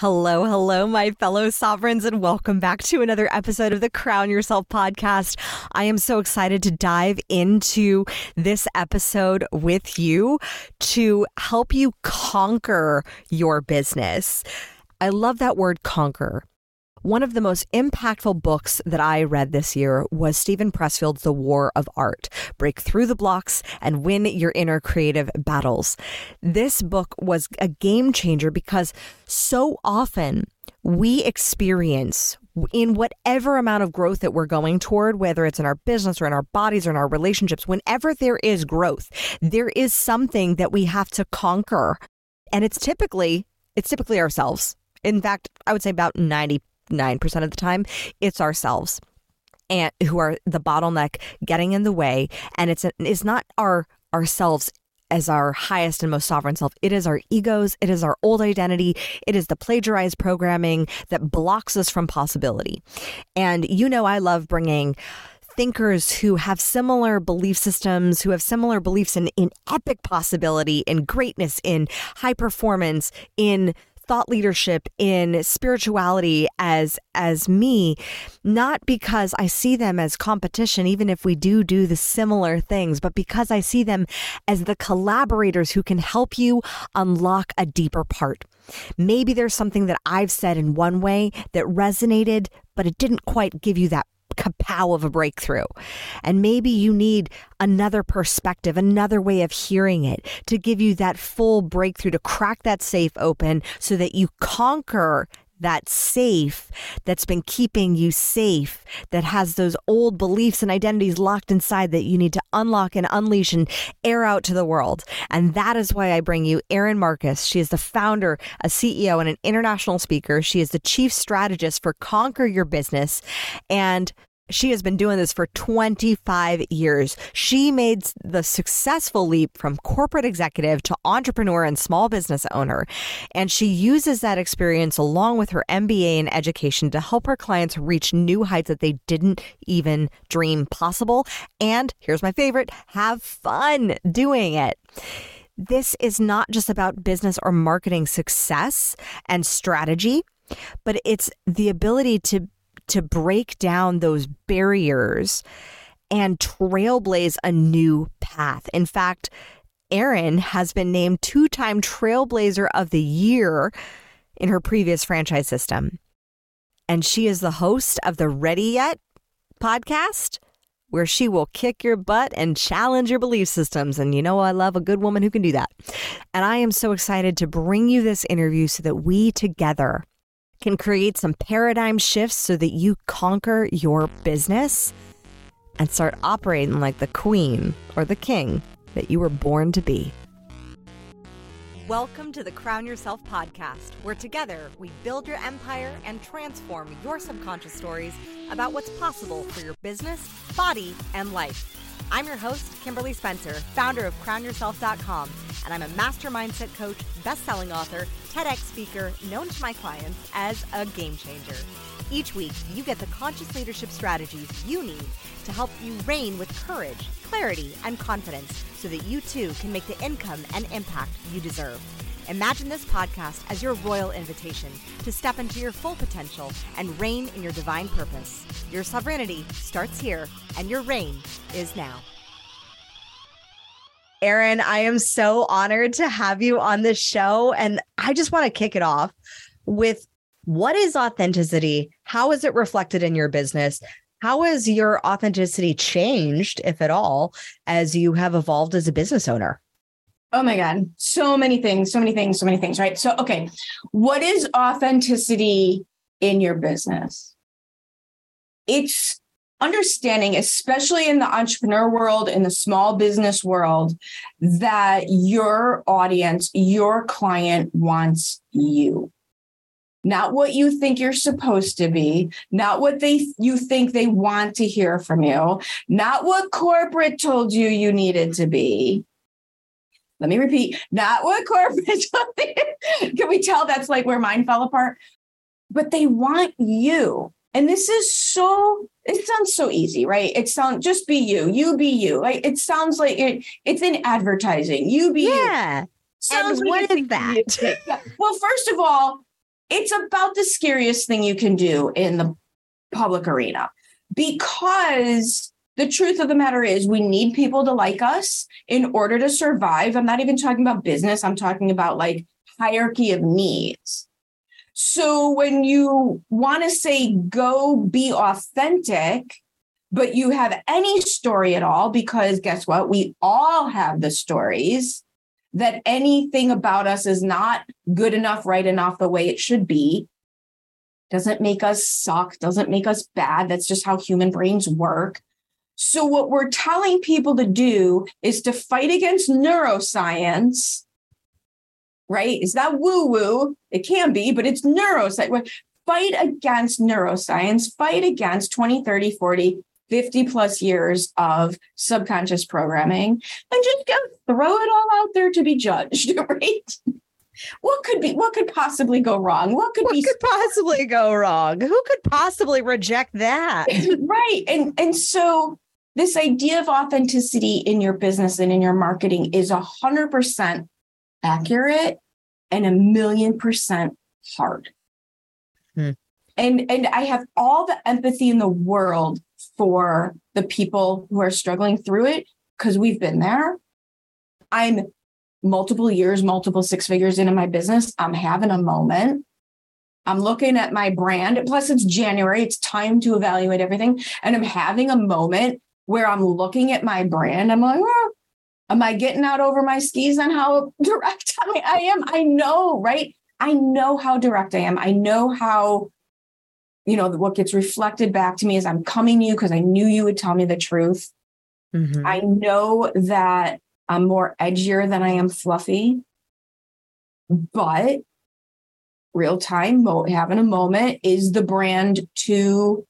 Hello, hello, my fellow sovereigns, and welcome back to another episode of the Crown Yourself podcast. I am so excited to dive into this episode with you to help you conquer your business. I love that word conquer one of the most impactful books that I read this year was Steven Pressfield's The War of Art Break Through the Blocks and Win Your Inner Creative Battles. This book was a game changer because so often we experience in whatever amount of growth that we're going toward, whether it's in our business or in our bodies or in our relationships, whenever there is growth, there is something that we have to conquer. And it's typically, it's typically ourselves. In fact, I would say about 90 9% of the time, it's ourselves and who are the bottleneck getting in the way and it's it's not our ourselves as our highest and most sovereign self. It is our egos, it is our old identity, it is the plagiarized programming that blocks us from possibility. And you know I love bringing thinkers who have similar belief systems, who have similar beliefs in, in epic possibility, in greatness, in high performance, in thought leadership in spirituality as as me not because I see them as competition even if we do do the similar things but because I see them as the collaborators who can help you unlock a deeper part. Maybe there's something that I've said in one way that resonated but it didn't quite give you that kapow of a breakthrough. And maybe you need another perspective, another way of hearing it to give you that full breakthrough, to crack that safe open so that you conquer that safe that's been keeping you safe, that has those old beliefs and identities locked inside that you need to unlock and unleash and air out to the world. And that is why I bring you Erin Marcus. She is the founder, a CEO, and an international speaker. She is the chief strategist for Conquer Your Business. And she has been doing this for 25 years. She made the successful leap from corporate executive to entrepreneur and small business owner. And she uses that experience along with her MBA in education to help her clients reach new heights that they didn't even dream possible. And here's my favorite have fun doing it this is not just about business or marketing success and strategy, but it's the ability to to break down those barriers and trailblaze a new path. In fact, Erin has been named two time Trailblazer of the Year in her previous franchise system. And she is the host of the Ready Yet podcast, where she will kick your butt and challenge your belief systems. And you know, I love a good woman who can do that. And I am so excited to bring you this interview so that we together can create some paradigm shifts so that you conquer your business and start operating like the queen or the king that you were born to be. Welcome to the Crown Yourself podcast, where together we build your empire and transform your subconscious stories about what's possible for your business, body, and life. I'm your host, Kimberly Spencer, founder of CrownYourself.com, and I'm a master mindset coach, best-selling author, TEDx speaker, known to my clients as a game changer. Each week, you get the conscious leadership strategies you need to help you reign with courage, clarity, and confidence so that you too can make the income and impact you deserve. Imagine this podcast as your royal invitation to step into your full potential and reign in your divine purpose. Your sovereignty starts here, and your reign is now. Erin, I am so honored to have you on the show. And I just want to kick it off with what is authenticity? How is it reflected in your business? How has your authenticity changed, if at all, as you have evolved as a business owner? Oh my God. So many things, so many things, so many things, right? So, okay. What is authenticity in your business? It's understanding, especially in the entrepreneur world, in the small business world, that your audience, your client wants you. Not what you think you're supposed to be, not what they you think they want to hear from you, not what corporate told you you needed to be, let me repeat, not what corporate Can we tell that's like where mine fell apart? But they want you. And this is so, it sounds so easy, right? It sounds just be you, you be you. Like it sounds like it, it's in advertising. You be yeah. You. Sounds and what is that? Yeah. Well, first of all, it's about the scariest thing you can do in the public arena because the truth of the matter is we need people to like us in order to survive. I'm not even talking about business, I'm talking about like hierarchy of needs. So when you want to say go be authentic, but you have any story at all, because guess what? We all have the stories that anything about us is not good enough, right enough, the way it should be. Doesn't make us suck, doesn't make us bad. That's just how human brains work. So, what we're telling people to do is to fight against neuroscience, right? Is that woo woo? It can be, but it's neuroscience. Fight against neuroscience, fight against 20, 30, 40, 50 plus years of subconscious programming and just go throw it all out there to be judged, right? What could be what could possibly go wrong? What could what be could possibly go wrong? Who could possibly reject that? right. And and so this idea of authenticity in your business and in your marketing is a hundred percent accurate and a million percent hard. Hmm. And and I have all the empathy in the world for the people who are struggling through it because we've been there. I'm multiple years, multiple six figures into my business. I'm having a moment. I'm looking at my brand. Plus, it's January. It's time to evaluate everything. And I'm having a moment where I'm looking at my brand. I'm like, oh, am I getting out over my skis on how direct I, am? I know, right? I know how direct I am. I know how you know, what gets reflected back to me is I'm coming to you because I knew you would tell me the truth. Mm-hmm. I know that I'm more edgier than I am fluffy, but real time, having a moment is the brand too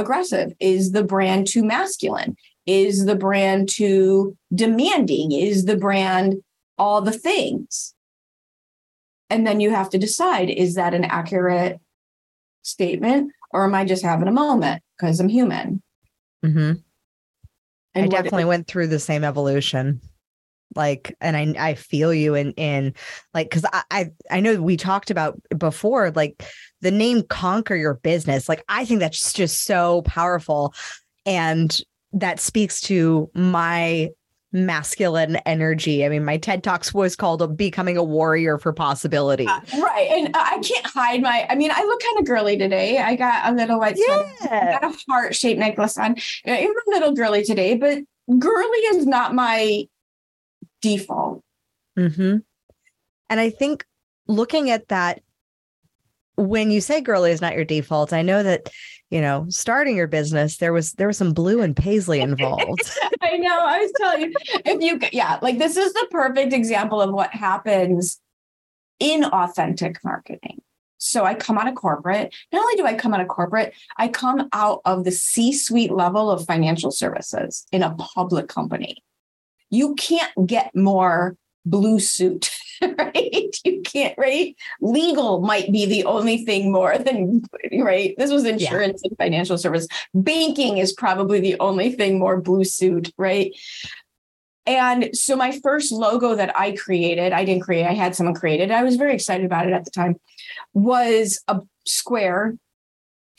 aggressive? Is the brand too masculine? Is the brand too demanding? Is the brand all the things? And then you have to decide is that an accurate statement or am I just having a moment because I'm human? Mm-hmm. I definitely went through the same evolution. Like, and I I feel you in in like because I, I I know we talked about before like the name conquer your business. Like I think that's just so powerful, and that speaks to my masculine energy. I mean, my TED Talks was called Becoming a Warrior for Possibility. Uh, right. And I can't hide my, I mean, I look kind of girly today. I got a little white yeah. sweater, I got a heart shaped necklace on. I'm a little girly today, but girly is not my default. Mm-hmm. And I think looking at that, when you say girly is not your default, I know that you know, starting your business, there was there was some blue and paisley involved. I know. I was telling you, if you yeah, like this is the perfect example of what happens in authentic marketing. So I come out of corporate. Not only do I come out of corporate, I come out of the C-suite level of financial services in a public company. You can't get more blue suit, right? You can't, right? Legal might be the only thing more than, right? This was insurance yeah. and financial service. Banking is probably the only thing more blue suit, right? And so my first logo that I created, I didn't create, I had someone created. I was very excited about it at the time, was a square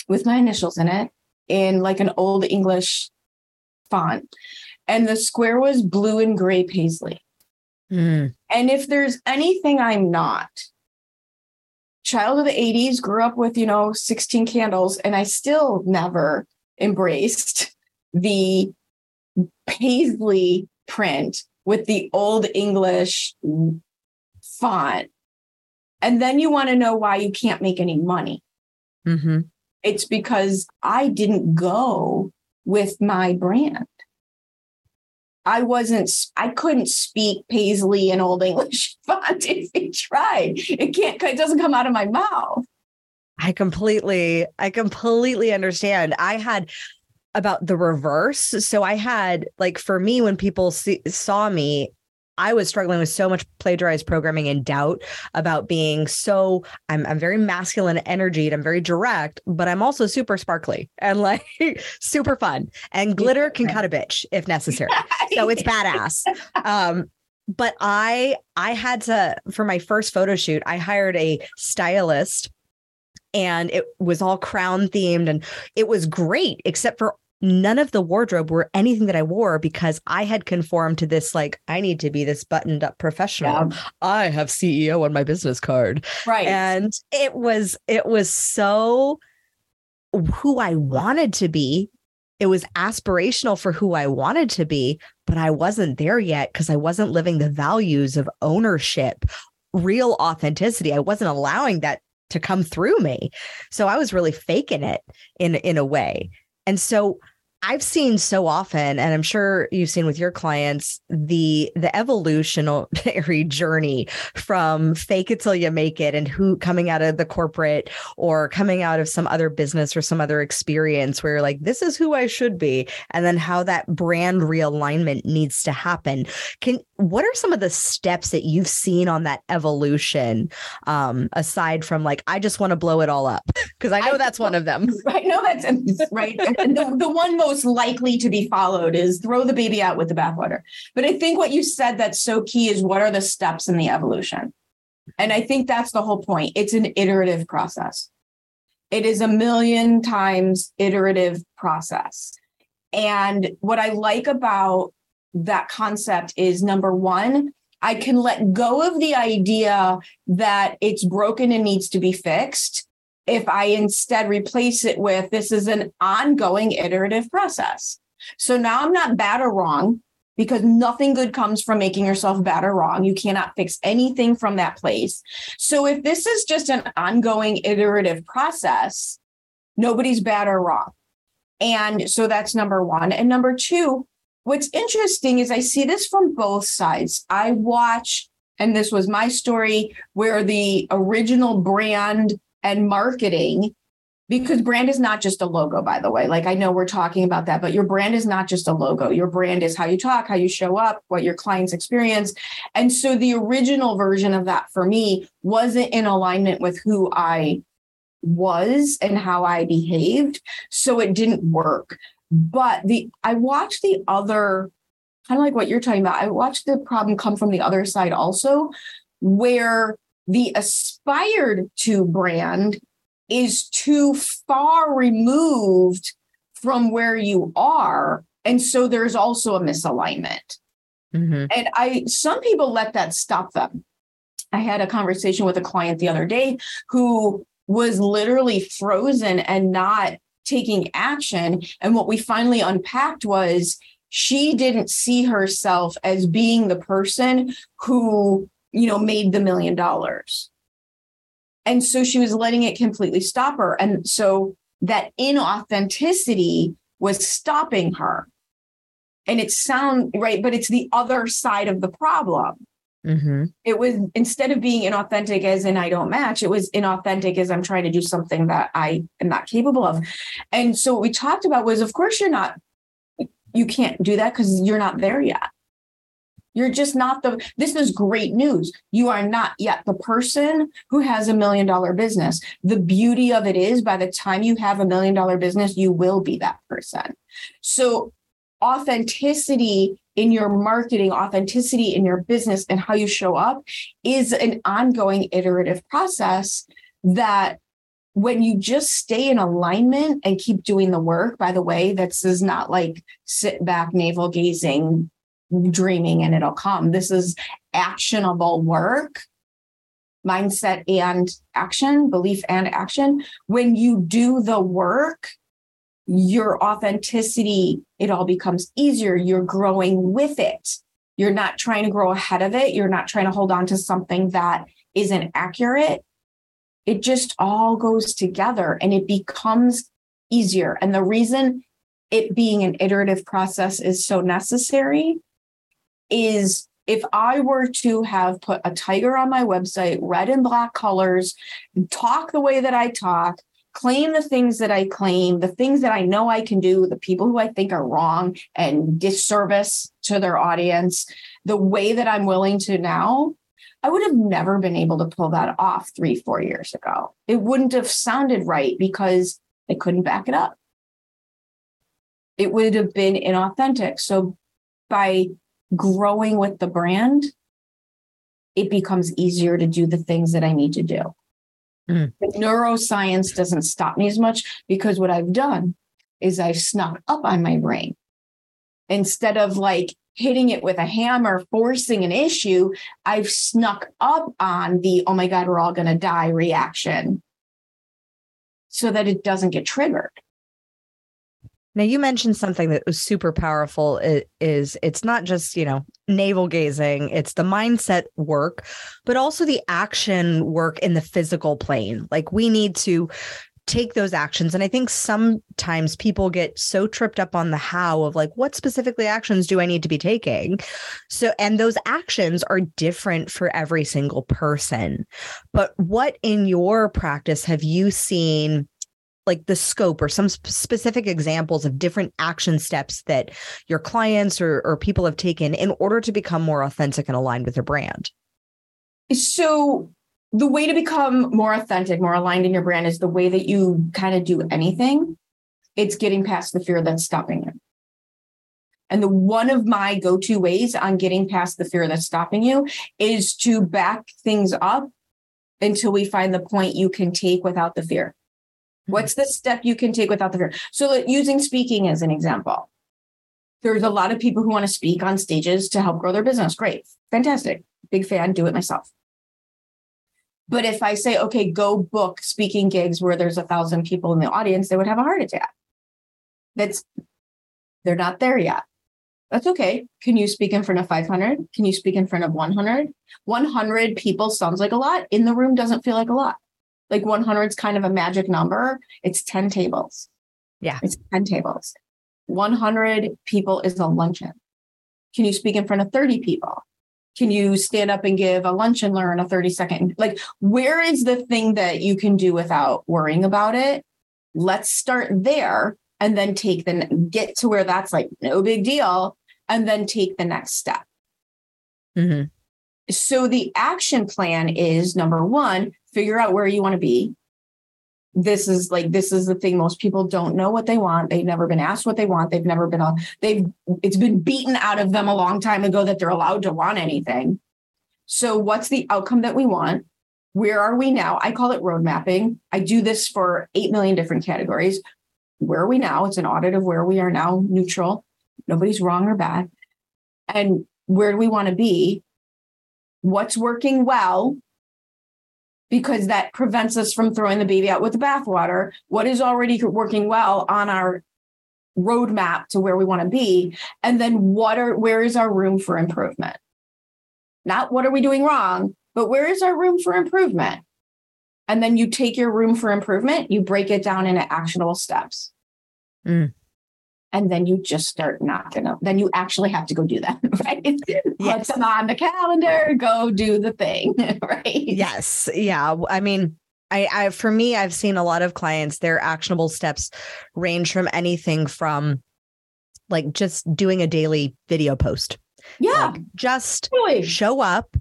with my initials in it in like an old English font. And the square was blue and gray paisley. Mm. And if there's anything I'm not, child of the 80s, grew up with, you know, 16 candles, and I still never embraced the paisley print with the old English font. And then you want to know why you can't make any money. Mm-hmm. It's because I didn't go with my brand. I wasn't, I couldn't speak Paisley in Old English font if I tried. It can't, it doesn't come out of my mouth. I completely, I completely understand. I had about the reverse. So I had, like, for me, when people see, saw me, I was struggling with so much plagiarized programming and doubt about being so I'm I'm very masculine energy I'm very direct, but I'm also super sparkly and like super fun. And glitter can cut a bitch if necessary. So it's badass. Um but I I had to for my first photo shoot, I hired a stylist and it was all crown themed and it was great except for none of the wardrobe were anything that I wore because I had conformed to this like I need to be this buttoned up professional. Yeah. I have CEO on my business card. Right. And it was it was so who I wanted to be. It was aspirational for who I wanted to be, but I wasn't there yet because I wasn't living the values of ownership, real authenticity. I wasn't allowing that to come through me. So I was really faking it in in a way. And so I've seen so often, and I'm sure you've seen with your clients, the the evolutionary journey from fake it till you make it and who coming out of the corporate or coming out of some other business or some other experience where you're like, this is who I should be, and then how that brand realignment needs to happen. Can what are some of the steps that you've seen on that evolution? Um, aside from like, I just want to blow it all up. Because I know I, that's one of them. I know that's right. and the, the one most most likely to be followed is throw the baby out with the bathwater. But I think what you said that's so key is what are the steps in the evolution? And I think that's the whole point. It's an iterative process. It is a million times iterative process. And what I like about that concept is number one, I can let go of the idea that it's broken and needs to be fixed if I instead replace it with this is an ongoing iterative process. So now I'm not bad or wrong because nothing good comes from making yourself bad or wrong. You cannot fix anything from that place. So if this is just an ongoing iterative process, nobody's bad or wrong. And so that's number one. And number two, what's interesting is I see this from both sides. I watch, and this was my story, where the original brand and marketing because brand is not just a logo by the way. Like i know we're talking about that but your brand is not just a logo. Your brand is how you talk how you show up what your clients experience. And so the original version of that for me wasn't in alignment with who i was and how i behaved so it didn't work. But the i watched the other kind of like what you're talking about i watched the problem come from the other side also where the aspired to brand is too far removed from where you are. And so there's also a misalignment. Mm-hmm. And I, some people let that stop them. I had a conversation with a client the other day who was literally frozen and not taking action. And what we finally unpacked was she didn't see herself as being the person who you know, made the million dollars. And so she was letting it completely stop her. And so that inauthenticity was stopping her. And it sound right, but it's the other side of the problem. Mm-hmm. It was instead of being inauthentic as in I don't match, it was inauthentic as I'm trying to do something that I am not capable of. And so what we talked about was, of course, you're not, you can't do that because you're not there yet. You're just not the, this is great news. You are not yet the person who has a million dollar business. The beauty of it is by the time you have a million dollar business, you will be that person. So, authenticity in your marketing, authenticity in your business, and how you show up is an ongoing iterative process that when you just stay in alignment and keep doing the work, by the way, this is not like sit back, navel gazing, dreaming and it'll come. This is actionable work, mindset and action, belief and action. When you do the work, your authenticity, it all becomes easier. You're growing with it. You're not trying to grow ahead of it. You're not trying to hold on to something that isn't accurate. It just all goes together and it becomes easier. And the reason it being an iterative process is so necessary is if I were to have put a tiger on my website, red and black colors, talk the way that I talk, claim the things that I claim, the things that I know I can do, the people who I think are wrong and disservice to their audience, the way that I'm willing to now, I would have never been able to pull that off three, four years ago. It wouldn't have sounded right because I couldn't back it up. It would have been inauthentic. So by growing with the brand, it becomes easier to do the things that I need to do. Mm. The neuroscience doesn't stop me as much because what I've done is I've snuck up on my brain. Instead of like hitting it with a hammer, forcing an issue, I've snuck up on the, oh my God, we're all going to die reaction so that it doesn't get triggered. Now you mentioned something that was super powerful it is it's not just, you know, navel gazing, it's the mindset work, but also the action work in the physical plane. Like we need to take those actions and I think sometimes people get so tripped up on the how of like what specifically actions do I need to be taking? So and those actions are different for every single person. But what in your practice have you seen like the scope or some specific examples of different action steps that your clients or, or people have taken in order to become more authentic and aligned with their brand? So, the way to become more authentic, more aligned in your brand is the way that you kind of do anything. It's getting past the fear that's stopping you. And the one of my go-to ways on getting past the fear that's stopping you is to back things up until we find the point you can take without the fear. What's the step you can take without the fear? So, using speaking as an example, there's a lot of people who want to speak on stages to help grow their business. Great, fantastic, big fan, do it myself. But if I say, okay, go book speaking gigs where there's a thousand people in the audience, they would have a heart attack. That's they're not there yet. That's okay. Can you speak in front of 500? Can you speak in front of 100? 100 people sounds like a lot. In the room doesn't feel like a lot like 100 is kind of a magic number. It's 10 tables. Yeah. It's 10 tables. 100 people is a luncheon. Can you speak in front of 30 people? Can you stand up and give a lunch and learn a 30 second? Like, where is the thing that you can do without worrying about it? Let's start there and then take the get to where that's like no big deal and then take the next step. Mm-hmm. So the action plan is number one, figure out where you want to be. This is like this is the thing most people don't know what they want. They've never been asked what they want. They've never been a they've it's been beaten out of them a long time ago that they're allowed to want anything. So what's the outcome that we want? Where are we now? I call it road mapping. I do this for 8 million different categories. Where are we now? It's an audit of where we are now, neutral. Nobody's wrong or bad. And where do we want to be? What's working well? Because that prevents us from throwing the baby out with the bathwater. What is already working well on our roadmap to where we want to be, and then what are where is our room for improvement? Not what are we doing wrong, but where is our room for improvement? And then you take your room for improvement, you break it down into actionable steps. Mm and then you just start knocking up. Then you actually have to go do that, right? Yes. Put them on the calendar, go do the thing, right? Yes. Yeah. I mean, I, I for me, I've seen a lot of clients, their actionable steps range from anything from like just doing a daily video post. Yeah. Like just really? show up,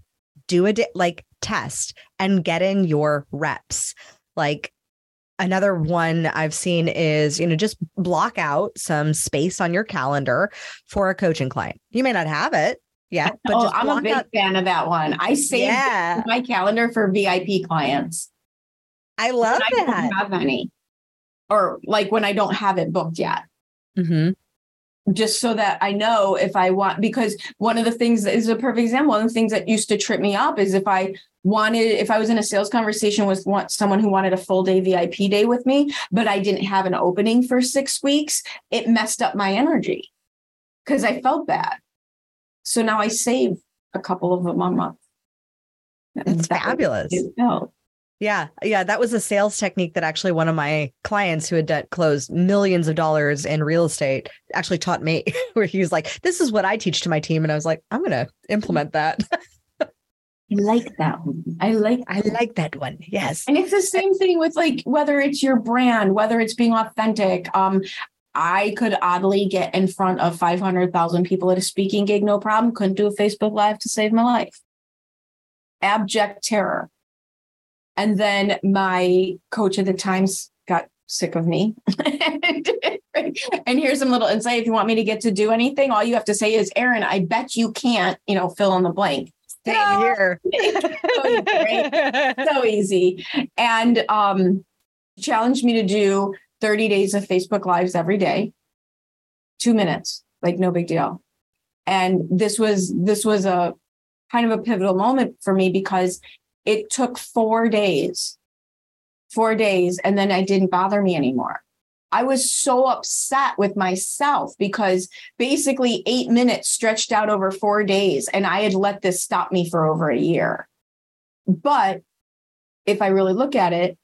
do a di- like test and get in your reps. Like Another one I've seen is, you know, just block out some space on your calendar for a coaching client. You may not have it yet, but oh, I'm a big out- fan of that one. I save yeah. my calendar for VIP clients. I love that. I don't have any, or like when I don't have it booked yet. Mm-hmm just so that I know if I want, because one of the things that is a perfect example, one of the things that used to trip me up is if I wanted, if I was in a sales conversation with someone who wanted a full day VIP day with me, but I didn't have an opening for six weeks, it messed up my energy because I felt bad. So now I save a couple of them a month. It's fabulous. Yeah. Yeah. That was a sales technique that actually one of my clients who had closed millions of dollars in real estate actually taught me, where he was like, This is what I teach to my team. And I was like, I'm going to implement that. I like that one. I like I like that one. Yes. And it's the same thing with like whether it's your brand, whether it's being authentic. Um, I could oddly get in front of 500,000 people at a speaking gig, no problem. Couldn't do a Facebook Live to save my life. Abject terror. And then my coach at the times got sick of me. and here's some little insight. If you want me to get to do anything, all you have to say is, Erin I bet you can't, you know, fill in the blank. Same here. so, so easy. And um, challenged me to do 30 days of Facebook Lives every day, two minutes, like no big deal. And this was this was a kind of a pivotal moment for me because it took four days, four days, and then it didn't bother me anymore. I was so upset with myself because basically eight minutes stretched out over four days, and I had let this stop me for over a year. But if I really look at it,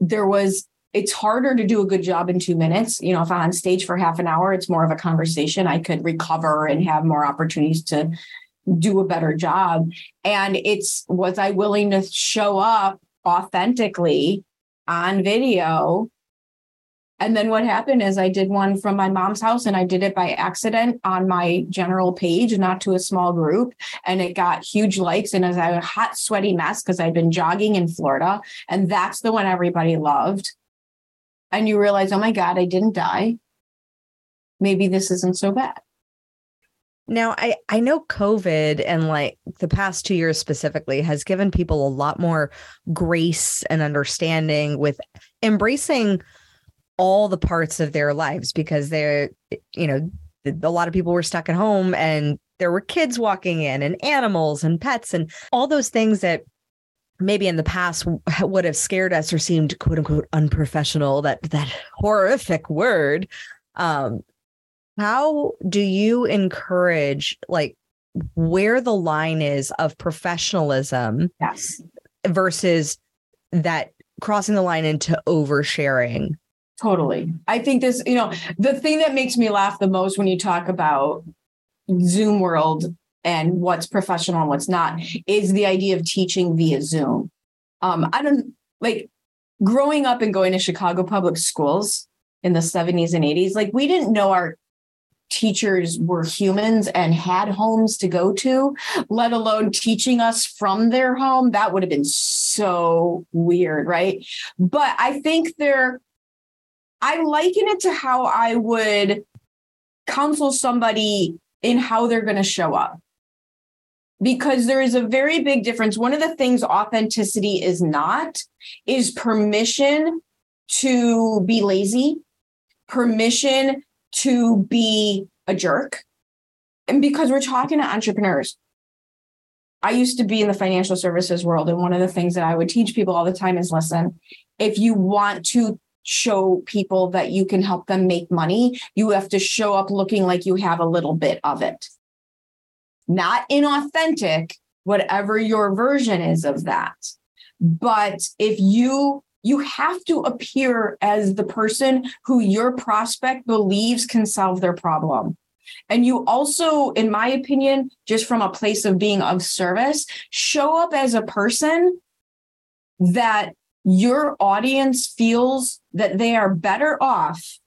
there was, it's harder to do a good job in two minutes. You know, if I'm on stage for half an hour, it's more of a conversation. I could recover and have more opportunities to do a better job. And it's, was I willing to show up authentically on video and then what happened is I did one from my mom's house and I did it by accident on my general page, not to a small group. And it got huge likes. And as a hot, sweaty mess because I'd been jogging in Florida. And that's the one everybody loved. And you realize, oh my God, I didn't die. Maybe this isn't so bad. Now, I, I know COVID and like the past two years specifically has given people a lot more grace and understanding with embracing all the parts of their lives because they're, you know, a lot of people were stuck at home and there were kids walking in and animals and pets and all those things that maybe in the past would have scared us or seemed quote unquote unprofessional that that horrific word. Um how do you encourage like where the line is of professionalism yes. versus that crossing the line into oversharing Totally. I think this, you know, the thing that makes me laugh the most when you talk about Zoom world and what's professional and what's not is the idea of teaching via Zoom. Um, I don't like growing up and going to Chicago public schools in the 70s and 80s, like we didn't know our teachers were humans and had homes to go to, let alone teaching us from their home. That would have been so weird, right? But I think they're I liken it to how I would counsel somebody in how they're going to show up. Because there is a very big difference. One of the things authenticity is not is permission to be lazy, permission to be a jerk. And because we're talking to entrepreneurs, I used to be in the financial services world. And one of the things that I would teach people all the time is listen, if you want to show people that you can help them make money, you have to show up looking like you have a little bit of it. Not inauthentic, whatever your version is of that. But if you you have to appear as the person who your prospect believes can solve their problem. And you also, in my opinion, just from a place of being of service, show up as a person that your audience feels that they are better off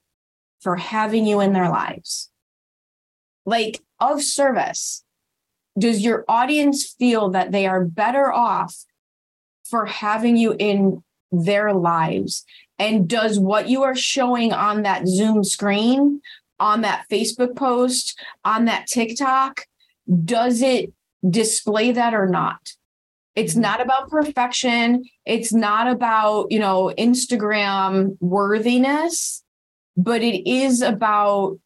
for having you in their lives. Like of service, does your audience feel that they are better off for having you in their lives? And does what you are showing on that Zoom screen, on that Facebook post, on that TikTok, does it display that or not? It's mm-hmm. not about perfection. It's not about, you know, Instagram worthiness, but it is about,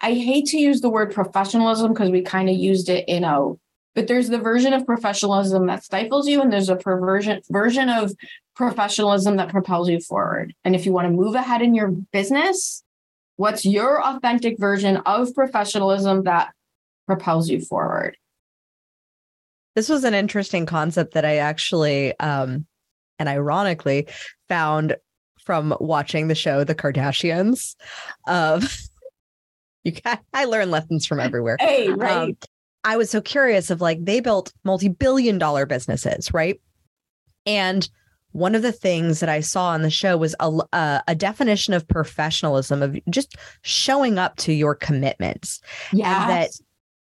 I hate to use the word professionalism because we kind of used it in a, but there's the version of professionalism that stifles you, and there's a perversion version of professionalism that propels you forward. And if you want to move ahead in your business, what's your authentic version of professionalism that propels you forward? This was an interesting concept that I actually, um, and ironically, found from watching the show The Kardashians. Of you, can, I learn lessons from everywhere. Hey, right. Um, I was so curious of like they built multi-billion dollar businesses, right? And one of the things that I saw on the show was a, a, a, definition of professionalism of just showing up to your commitments. Yeah. that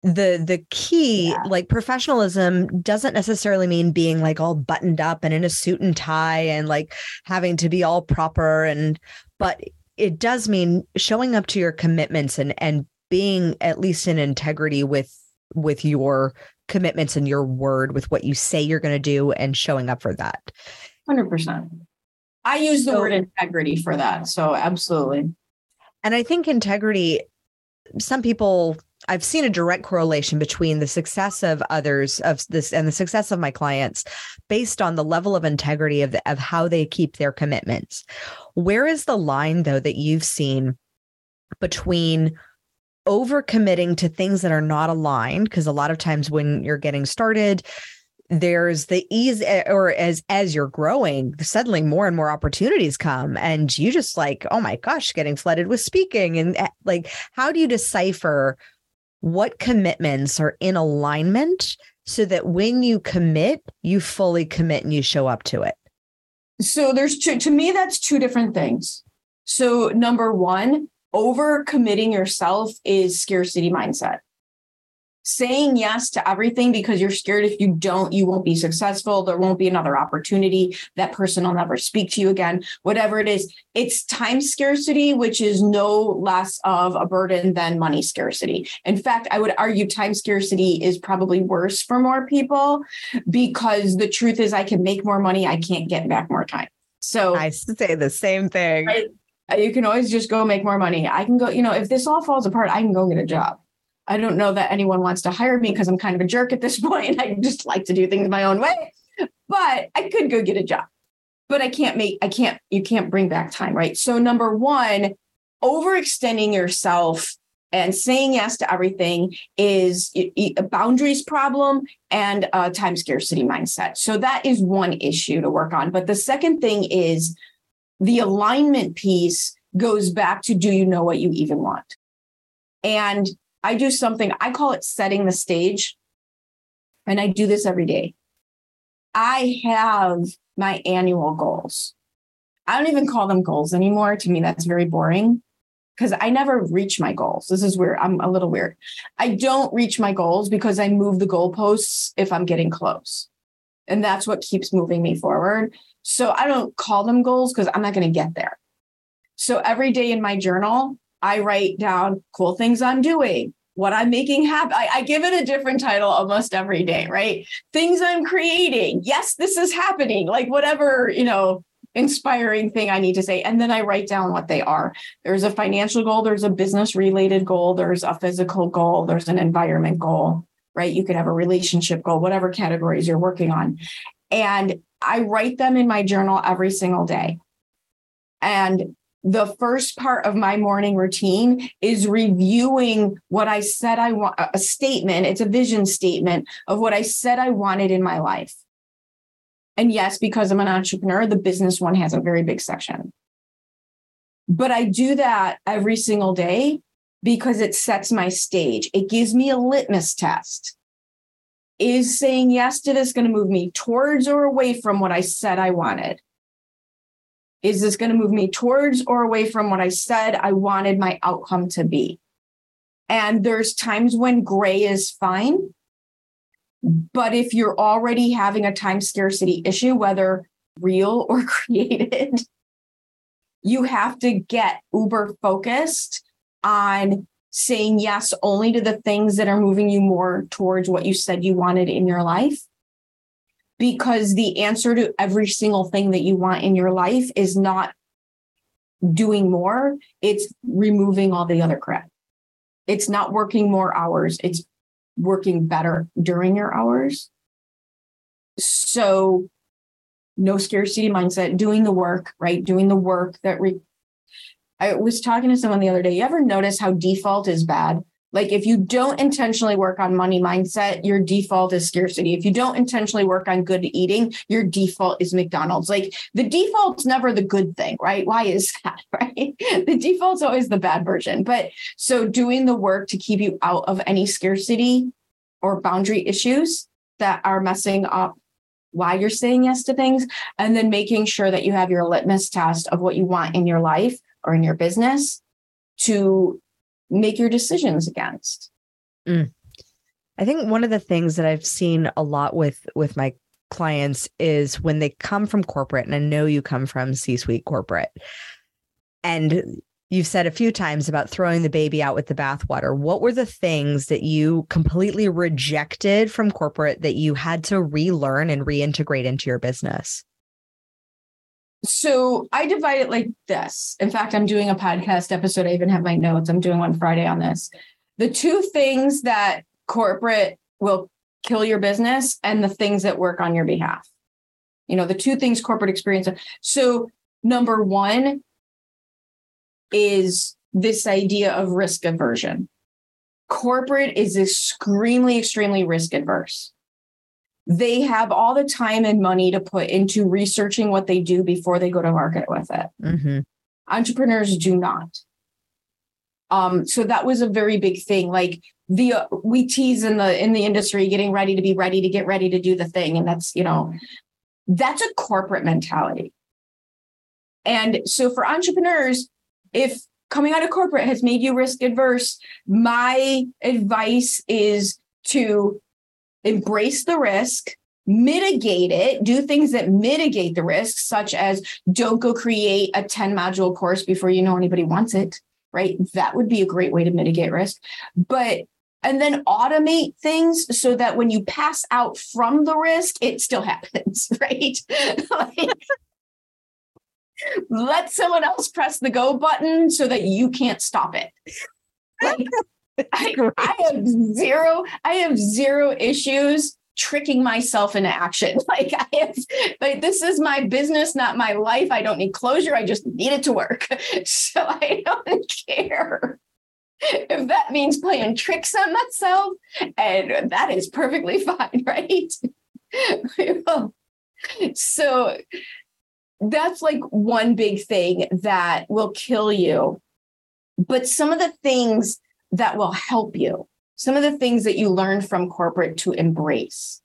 the the key yeah. like professionalism doesn't necessarily mean being like all buttoned up and in a suit and tie and like having to be all proper and but it does mean showing up to your commitments and and being at least in integrity with with your commitments and your word with what you say you're going to do and showing up for that. 100%. I use the so, word integrity for that. So, absolutely. And I think integrity, some people, I've seen a direct correlation between the success of others of this and the success of my clients based on the level of integrity of, the, of how they keep their commitments. Where is the line, though, that you've seen between overcommitting to things that are not aligned? Because a lot of times when you're getting started, there's the ease eh, or as as you're growing suddenly more and more opportunities come and you just like oh my gosh getting flooded with speaking and eh, like how do you decipher what commitments are in alignment so that when you commit you fully commit and you show up to it? So there's two to me that's two different things. So number one over committing yourself is scarcity mindset saying yes to everything because you're scared if you don't, you won't be successful. There won't be another opportunity. That person will never speak to you again. Whatever it is, it's time scarcity, which is no less of a burden than money scarcity. In fact, I would argue time scarcity is probably worse for more people because the truth is, I can make more money, I can't get back more time. So I say the same thing. Right? You can always just go make more money. I can go, you know, if this all falls apart, I can go get a job I don't know that anyone wants to hire me because I'm kind of a jerk at this point. I just like to do things my own way. But I could go get a job. But I can't make, I can't, you can't bring back time, right? So, number one, overextending yourself and saying yes to everything is a boundaries problem and a time scarcity mindset. So, that is one issue to work on. But the second thing is the alignment piece goes back to do you know what you even want? And I do something, I call it setting the stage. And I do this every day. I have my annual goals. I don't even call them goals anymore. To me, that's very boring because I never reach my goals. This is where I'm a little weird. I don't reach my goals because I move the goalposts if I'm getting close. And that's what keeps moving me forward. So I don't call them goals because I'm not going to get there. So every day in my journal, I write down cool things I'm doing, what I'm making happen. I, I, give it a different title almost every day, right? Things I'm creating. Yes, this is happening. Like whatever, you know, inspiring thing I need to say. And then I write down what they are. There's a financial goal, there's a business related goal, there's a physical goal, there's an environment goal, right? You could have a relationship goal, whatever categories you're working on. And I write them in my journal every single day. And the first part of my morning routine is reviewing what I said I want a statement. It's a vision statement of what I said I wanted in my life. And yes, because I'm an entrepreneur, the business one has a very big section. But I do that every single day because it sets my stage. It gives me a litmus test. Is saying yes to this going to move me towards or away from what I said I wanted? Is this going to move me towards or away from what I said I wanted my outcome to be? And there's times when gray is fine. But if you're already having a time scarcity issue, whether real or created, you have to get uber focused on saying yes only to the things that are moving you more towards what you said you wanted in your life because the answer to every single thing that you want in your life is not doing more, it's removing all the other crap. It's not working more hours, it's working better during your hours. So, no scarcity mindset, doing the work, right? Doing the work that re- I was talking to someone the other day. You ever notice how default is bad? Like if you don't intentionally work on money mindset, your default is scarcity. If you don't intentionally work on good eating, your default is McDonald's. Like the default's never the good thing, right? Why is that, right? The default's always the bad version. But so doing the work to keep you out of any scarcity or boundary issues that are messing up why you're saying yes to things, and then making sure that you have your litmus test of what you want in your life or in your business to make your decisions against. Mm. I think one of the things that I've seen a lot with with my clients is when they come from corporate and I know you come from C-suite corporate and you've said a few times about throwing the baby out with the bathwater. What were the things that you completely rejected from corporate that you had to relearn and reintegrate into your business? So I divide it like this. In fact, I'm doing a podcast episode. I even have my notes. I'm doing one Friday on this. The two things that corporate will kill your business and the things that work on your behalf. You know, the two things corporate experience. So, number one is this idea of risk aversion. Corporate is extremely, extremely risk adverse. They have all the time and money to put into researching what they do before they go to market with it. Mm-hmm. Entrepreneurs do not. Um, so that was a very big thing. Like the uh, we tease in the in the industry, getting ready to be ready to get ready to do the thing, and that's you know that's a corporate mentality. And so for entrepreneurs, if coming out of corporate has made you risk adverse, my advice is to embrace the risk, mitigate it, do things that mitigate the risk, such as don't go create a 10 module course before you know anybody wants it, right? That would be a great way to mitigate risk. But and then automate things so that when you pass out from the risk, it still happens, right? like, let someone else press the go button so that you can't stop it. Like, I, I have zero, I have zero issues tricking myself into action. Like I have, like this is my business, not my life. I don't need closure. I just need it to work. So I don't care if that means playing tricks on myself, and that is perfectly fine, right? so that's like one big thing that will kill you. But some of the things that will help you, some of the things that you learn from corporate to embrace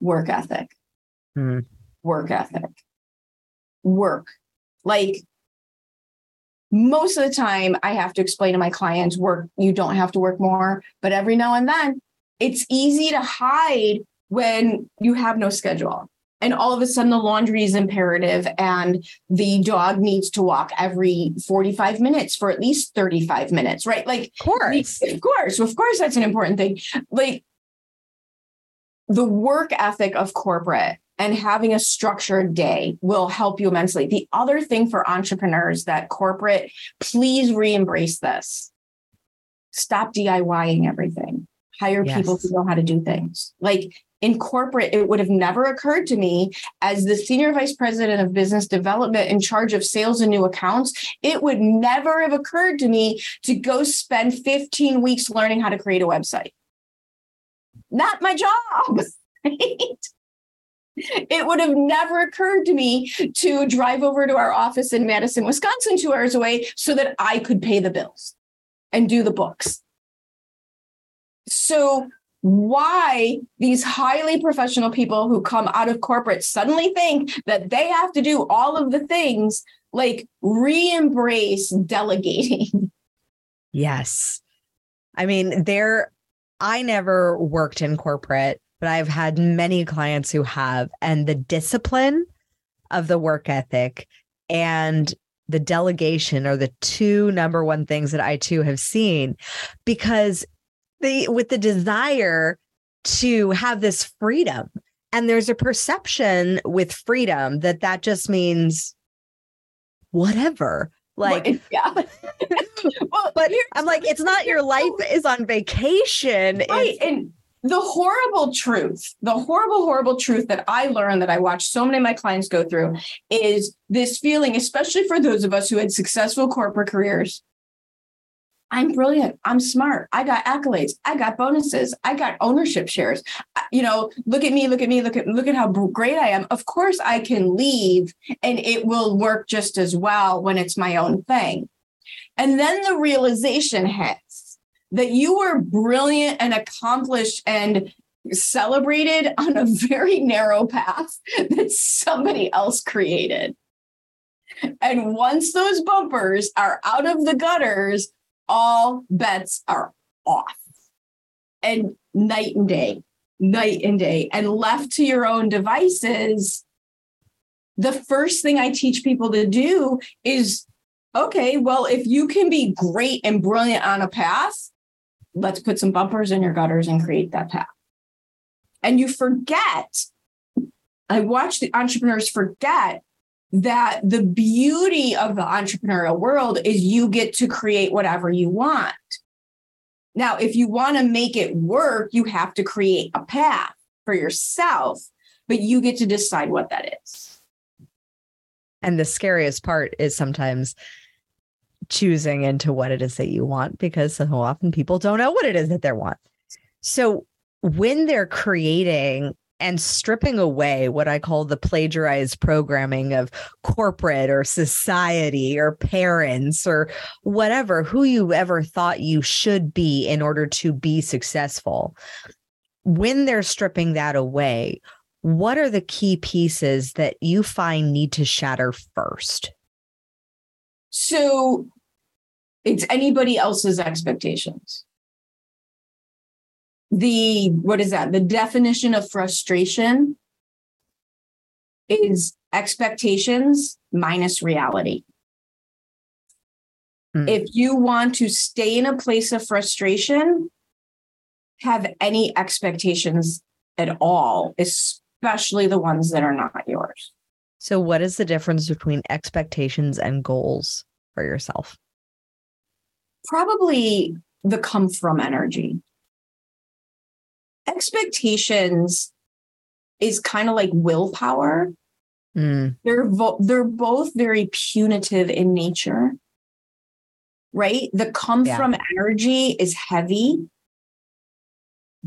work ethic, mm. work ethic, work. Like most of the time, I have to explain to my clients, work, you don't have to work more. But every now and then, it's easy to hide when you have no schedule and all of a sudden the laundry is imperative and the dog needs to walk every 45 minutes for at least 35 minutes right? Like of course. of course of course that's an important thing. Like the work ethic of corporate and having a structured day will help you immensely. The other thing for entrepreneurs that corporate please re-embrace this. Stop diying everything. Hire yes. people who know how to do things. Like in corporate, it would have never occurred to me as the senior vice president of business development in charge of sales and new accounts. It would never have occurred to me to go spend 15 weeks learning how to create a website. Not my job. Right? It would have never occurred to me to drive over to our office in Madison, Wisconsin, two hours away, so that I could pay the bills and do the books. So why these highly professional people who come out of corporate suddenly think that they have to do all of the things like re-embrace delegating. Yes. I mean there i never worked in corporate but i've had many clients who have and the discipline of the work ethic and the delegation are the two number one things that I too have seen because the with the desire to have this freedom. And there's a perception with freedom that that just means whatever. Like well, yeah. Well, but i'm like it's not your life is on vacation. Right and the horrible truth the horrible horrible truth that i learned that i watched so many of my clients go through is this feeling especially for those of us who had successful corporate careers I'm brilliant. I'm smart. I got accolades. I got bonuses. I got ownership shares. You know, look at me, look at me, look at look at how great I am. Of course I can leave and it will work just as well when it's my own thing. And then the realization hits that you were brilliant and accomplished and celebrated on a very narrow path that somebody else created. And once those bumpers are out of the gutters, all bets are off. And night and day, night and day. And left to your own devices, the first thing I teach people to do is okay, well, if you can be great and brilliant on a path, let's put some bumpers in your gutters and create that path. And you forget, I watch the entrepreneurs forget that the beauty of the entrepreneurial world is you get to create whatever you want. Now, if you want to make it work, you have to create a path for yourself, but you get to decide what that is. And the scariest part is sometimes choosing into what it is that you want because so often people don't know what it is that they want. So when they're creating and stripping away what I call the plagiarized programming of corporate or society or parents or whatever, who you ever thought you should be in order to be successful. When they're stripping that away, what are the key pieces that you find need to shatter first? So it's anybody else's expectations. The what is that? The definition of frustration is expectations minus reality. Hmm. If you want to stay in a place of frustration, have any expectations at all, especially the ones that are not yours. So, what is the difference between expectations and goals for yourself? probably the come from energy. Expectations is kind of like willpower. Mm. They're vo- they're both very punitive in nature. Right? The come yeah. from energy is heavy,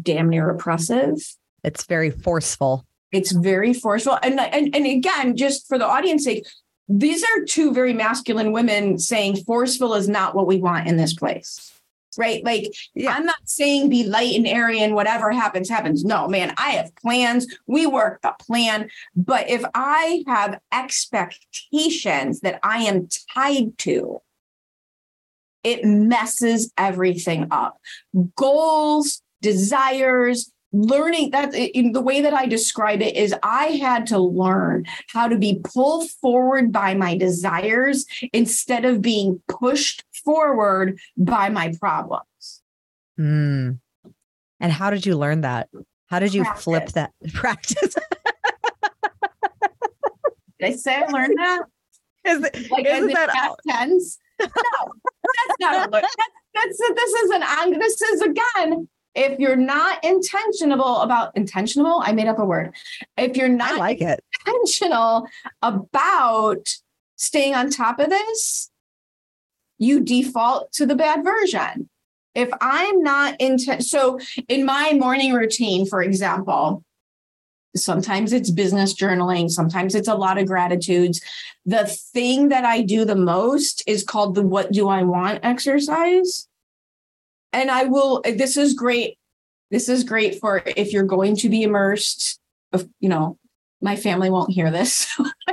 damn near oppressive. It's very forceful. It's very forceful. And, and and again, just for the audience sake, these are two very masculine women saying forceful is not what we want in this place. Right. Like, yeah. I'm not saying be light and airy and whatever happens, happens. No, man, I have plans. We work the plan. But if I have expectations that I am tied to, it messes everything up. Goals, desires, learning that in the way that I describe it is I had to learn how to be pulled forward by my desires instead of being pushed forward by my problems. Mm. And how did you learn that? How did you practice. flip that practice? did I say I learned that? Is, it, like isn't that past tense? No, that's not a look. That's, that's this is an this is again if you're not intentional about intentional, I made up a word. If you're not I like it. intentional about staying on top of this, you default to the bad version. If I'm not intent, so in my morning routine, for example, sometimes it's business journaling, sometimes it's a lot of gratitudes. The thing that I do the most is called the what do I want exercise and I will, this is great. This is great for if you're going to be immersed, you know, my family won't hear this.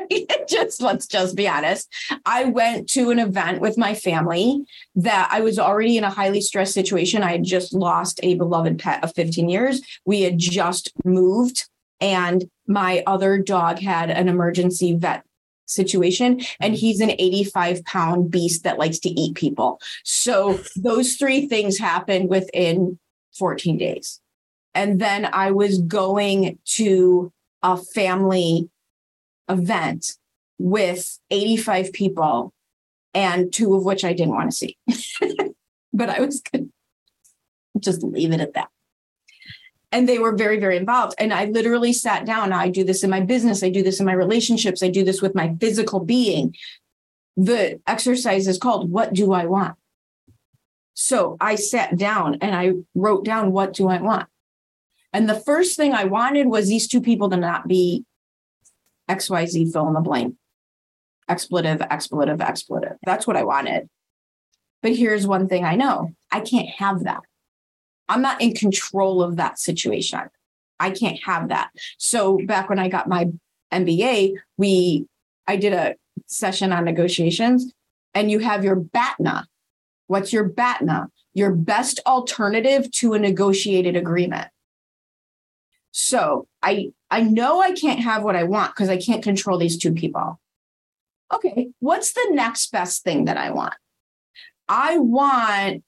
just let's just be honest. I went to an event with my family that I was already in a highly stressed situation. I had just lost a beloved pet of 15 years. We had just moved and my other dog had an emergency vet situation. And mm-hmm. he's an 85 pound beast that likes to eat people. So those three things happened within 14 days. And then I was going to a family event with 85 people, and two of which I didn't want to see. but I was going to just leave it at that and they were very very involved. And i literally sat down. I do this in my business. I do this in my relationships. I do this with my physical being. The exercise is called what do i want? So i sat down and i wrote down what do i want? And the first thing i wanted was these two people to not be xyz fill in the blank. Expletive expletive expletive. That's what i wanted. But here's one thing i know. I can't have that I'm not in control of that situation. I can't have that. So back when I got my MBA, we I did a session on negotiations and you have your BATNA. What's your BATNA? Your best alternative to a negotiated agreement. So I I know I can't have what I want because I can't control these two people. okay, what's the next best thing that I want? I want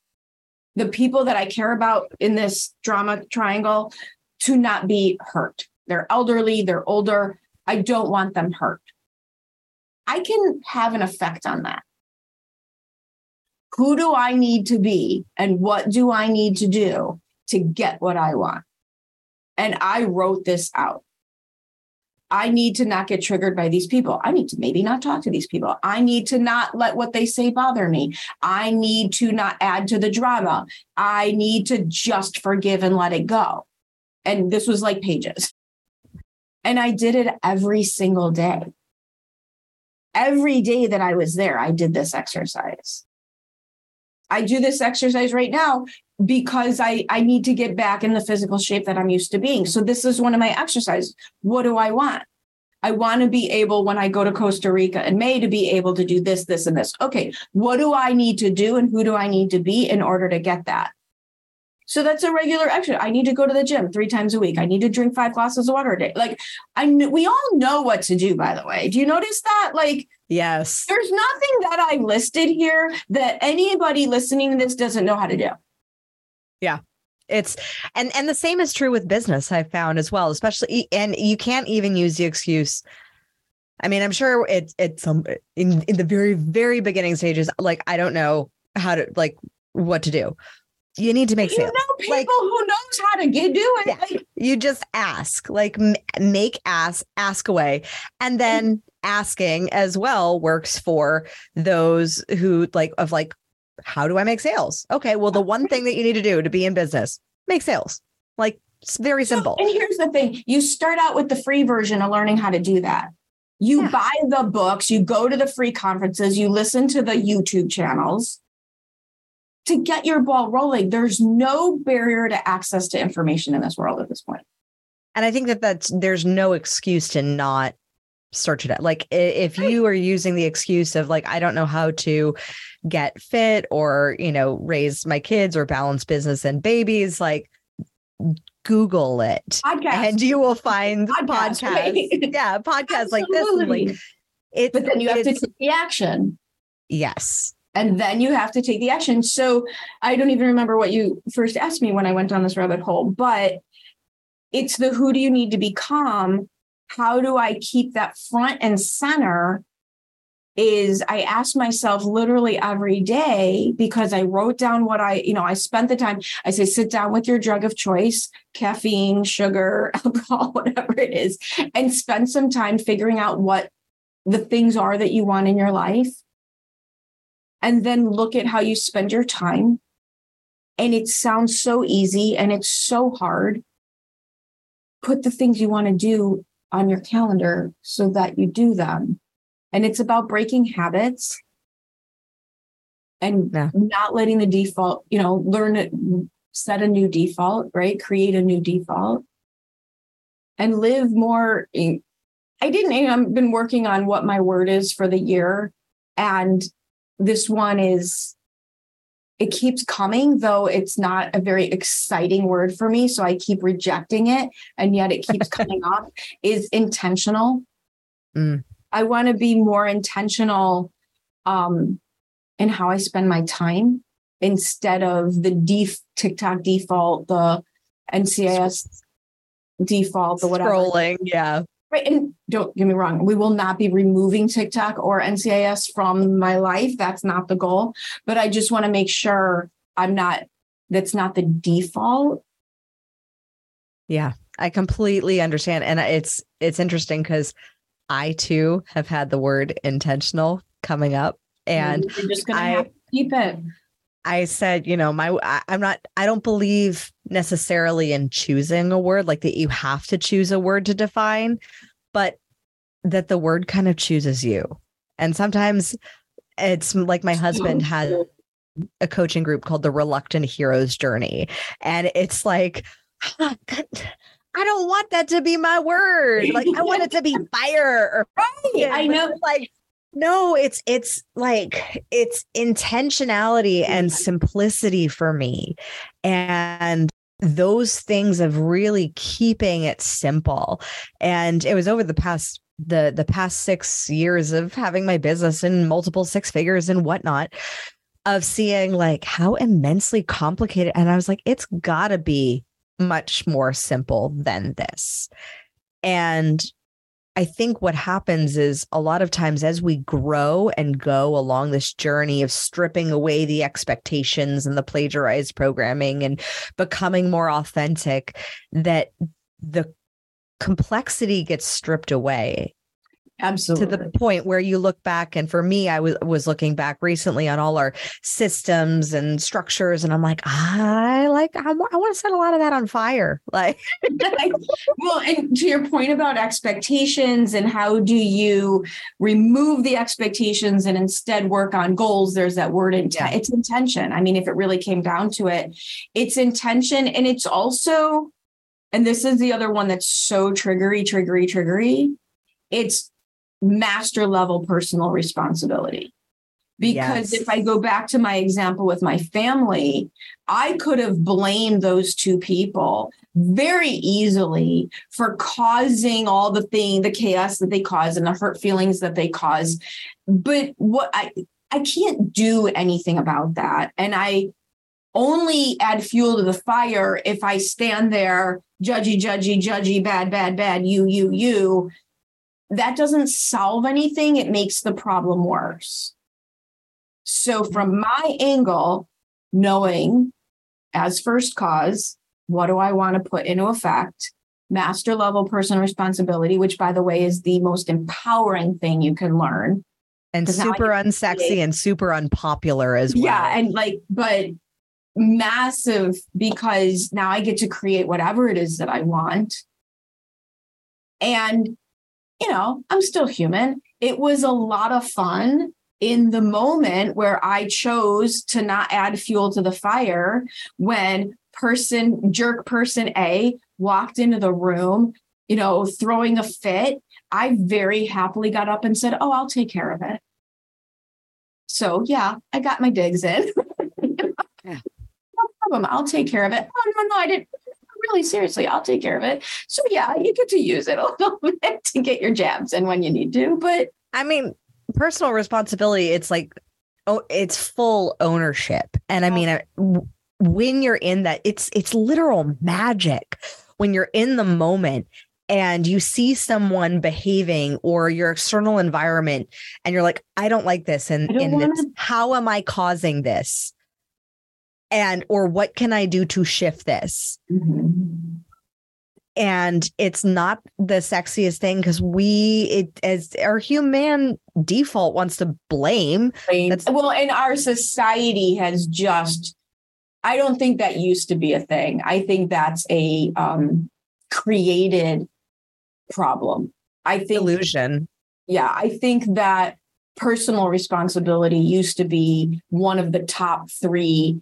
the people that I care about in this drama triangle to not be hurt. They're elderly, they're older. I don't want them hurt. I can have an effect on that. Who do I need to be and what do I need to do to get what I want? And I wrote this out. I need to not get triggered by these people. I need to maybe not talk to these people. I need to not let what they say bother me. I need to not add to the drama. I need to just forgive and let it go. And this was like pages. And I did it every single day. Every day that I was there, I did this exercise. I do this exercise right now because I, I need to get back in the physical shape that I'm used to being. So this is one of my exercises. What do I want? I want to be able when I go to Costa Rica in May to be able to do this, this, and this. Okay, what do I need to do and who do I need to be in order to get that? So that's a regular exercise. I need to go to the gym three times a week. I need to drink five glasses of water a day. Like I, we all know what to do. By the way, do you notice that? Like, yes, there's nothing that I listed here that anybody listening to this doesn't know how to do. Yeah, it's and and the same is true with business. I've found as well, especially and you can't even use the excuse. I mean, I'm sure it's it's some in in the very very beginning stages. Like I don't know how to like what to do you need to make you sales. know people like, who knows how to get do it. Yeah, like, you just ask, like m- make ask, ask away, and then asking as well works for those who like of like, how do I make sales? Okay, well, the one thing that you need to do to be in business, make sales. Like it's very simple. So, and here's the thing: you start out with the free version of learning how to do that. You yeah. buy the books, you go to the free conferences, you listen to the YouTube channels to get your ball rolling. There's no barrier to access to information in this world at this point. And I think that that's there's no excuse to not search it out. Like if you are using the excuse of like I don't know how to get fit or, you know, raise my kids or balance business and babies, like Google it. Podcast. And you will find podcasts. Podcast. Yeah, podcasts like this. Like it, but then you have to take the action. Yes and then you have to take the action. So I don't even remember what you first asked me when I went down this rabbit hole, but it's the who do you need to become? How do I keep that front and center? Is I ask myself literally every day because I wrote down what I, you know, I spent the time. I say, sit down with your drug of choice, caffeine, sugar, alcohol, whatever it is, and spend some time figuring out what the things are that you want in your life and then look at how you spend your time. And it sounds so easy and it's so hard. Put the things you want to do on your calendar so that you do them. And it's about breaking habits and yeah. not letting the default, you know, learn it, set a new default, right? Create a new default and live more. I didn't, I've been working on what my word is for the year. And this one is it keeps coming though it's not a very exciting word for me so i keep rejecting it and yet it keeps coming up is intentional. Mm. i want to be more intentional um in how i spend my time instead of the def- tiktok default the ncis default the whatever. scrolling yeah Right. And don't get me wrong, we will not be removing TikTok or NCIS from my life. That's not the goal. But I just want to make sure I'm not, that's not the default. Yeah, I completely understand. And it's, it's interesting because I too have had the word intentional coming up. And you're just going to keep it. I said, you know, my I, I'm not I don't believe necessarily in choosing a word like that you have to choose a word to define, but that the word kind of chooses you. And sometimes it's like my husband had a coaching group called the Reluctant Hero's Journey. And it's like, I don't want that to be my word. Like I want it to be fire or right. I know. Like no, it's it's like it's intentionality and simplicity for me. And those things of really keeping it simple. And it was over the past the the past six years of having my business in multiple six figures and whatnot of seeing like how immensely complicated and i was like it's gotta be much more simple than this and I think what happens is a lot of times as we grow and go along this journey of stripping away the expectations and the plagiarized programming and becoming more authentic, that the complexity gets stripped away Absolutely. To the point where you look back, and for me, I was was looking back recently on all our systems and structures, and I'm like, I like, I, I want to set a lot of that on fire. Like, well, and to your point about expectations and how do you remove the expectations and instead work on goals? There's that word intent. Yeah. It's intention. I mean, if it really came down to it, it's intention, and it's also, and this is the other one that's so triggery, triggery, triggery. It's master level personal responsibility. Because yes. if I go back to my example with my family, I could have blamed those two people very easily for causing all the thing, the chaos that they cause and the hurt feelings that they cause. But what I I can't do anything about that. And I only add fuel to the fire if I stand there, judgy, judgy, judgy, bad, bad, bad, you, you, you, that doesn't solve anything, it makes the problem worse. So, mm-hmm. from my angle, knowing as first cause, what do I want to put into effect? Master level personal responsibility, which, by the way, is the most empowering thing you can learn. And super unsexy and super unpopular as well. Yeah. And like, but massive because now I get to create whatever it is that I want. And you know, I'm still human. It was a lot of fun in the moment where I chose to not add fuel to the fire when person, jerk person A walked into the room, you know, throwing a fit. I very happily got up and said, Oh, I'll take care of it. So, yeah, I got my digs in. yeah. No problem. I'll take care of it. Oh, no, no, I didn't really seriously, I'll take care of it. So yeah, you get to use it a little bit to get your jabs in when you need to. But I mean, personal responsibility, it's like, oh, it's full ownership. And I mean, when you're in that, it's it's literal magic when you're in the moment and you see someone behaving or your external environment and you're like i don't like this and, and wanna... how am i causing this and or what can i do to shift this? Mm-hmm. and it's not the sexiest thing because we it as our human default wants to blame That's- well and our society has just i don't think that used to be a thing. I think that's a um created problem. I think illusion yeah i think that personal responsibility used to be one of the top three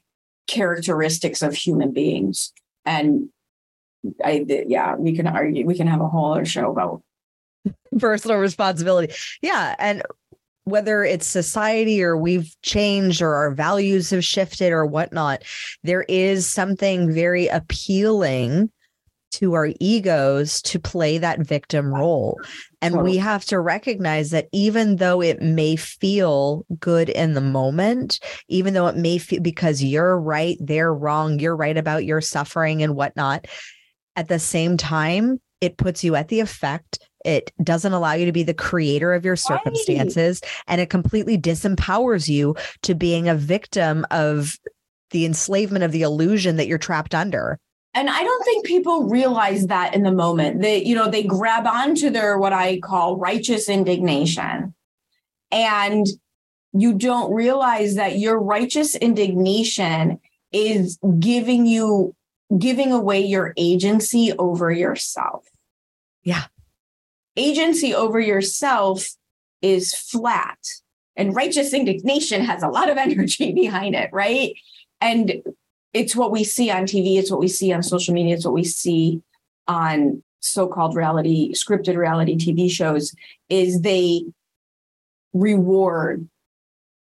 characteristics of human beings. And I, yeah, we can argue, we can have a whole other show about personal responsibility. Yeah. And whether it's society or we've changed or our values have shifted or whatnot, there is something very appealing to our egos to play that victim role. And totally. we have to recognize that even though it may feel good in the moment, even though it may feel because you're right, they're wrong, you're right about your suffering and whatnot, at the same time, it puts you at the effect. It doesn't allow you to be the creator of your circumstances right. and it completely disempowers you to being a victim of the enslavement of the illusion that you're trapped under and i don't think people realize that in the moment. They you know they grab onto their what i call righteous indignation. And you don't realize that your righteous indignation is giving you giving away your agency over yourself. Yeah. Agency over yourself is flat. And righteous indignation has a lot of energy behind it right? And it's what we see on TV, it's what we see on social media, it's what we see on so-called reality scripted reality TV shows is they reward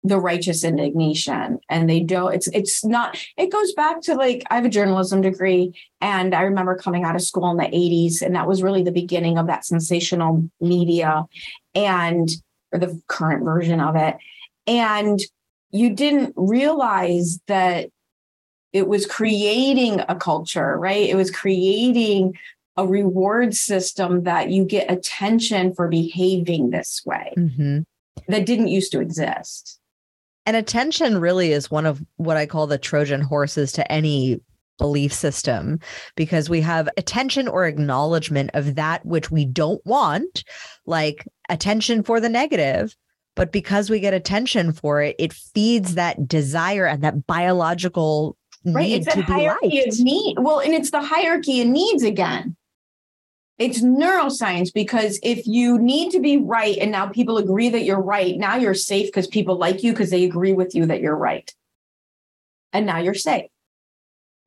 the righteous indignation. And they don't it's it's not it goes back to like i have a journalism degree and i remember coming out of school in the 80s and that was really the beginning of that sensational media and or the current version of it. And you didn't realize that it was creating a culture right it was creating a reward system that you get attention for behaving this way mm-hmm. that didn't used to exist and attention really is one of what I call the Trojan horses to any belief system because we have attention or acknowledgement of that which we don't want, like attention for the negative. But because we get attention for it, it feeds that desire and that biological right. it's be hierarchy of need. Well, and it's the hierarchy of needs again. It's neuroscience because if you need to be right and now people agree that you're right, now you're safe because people like you because they agree with you that you're right. And now you're safe.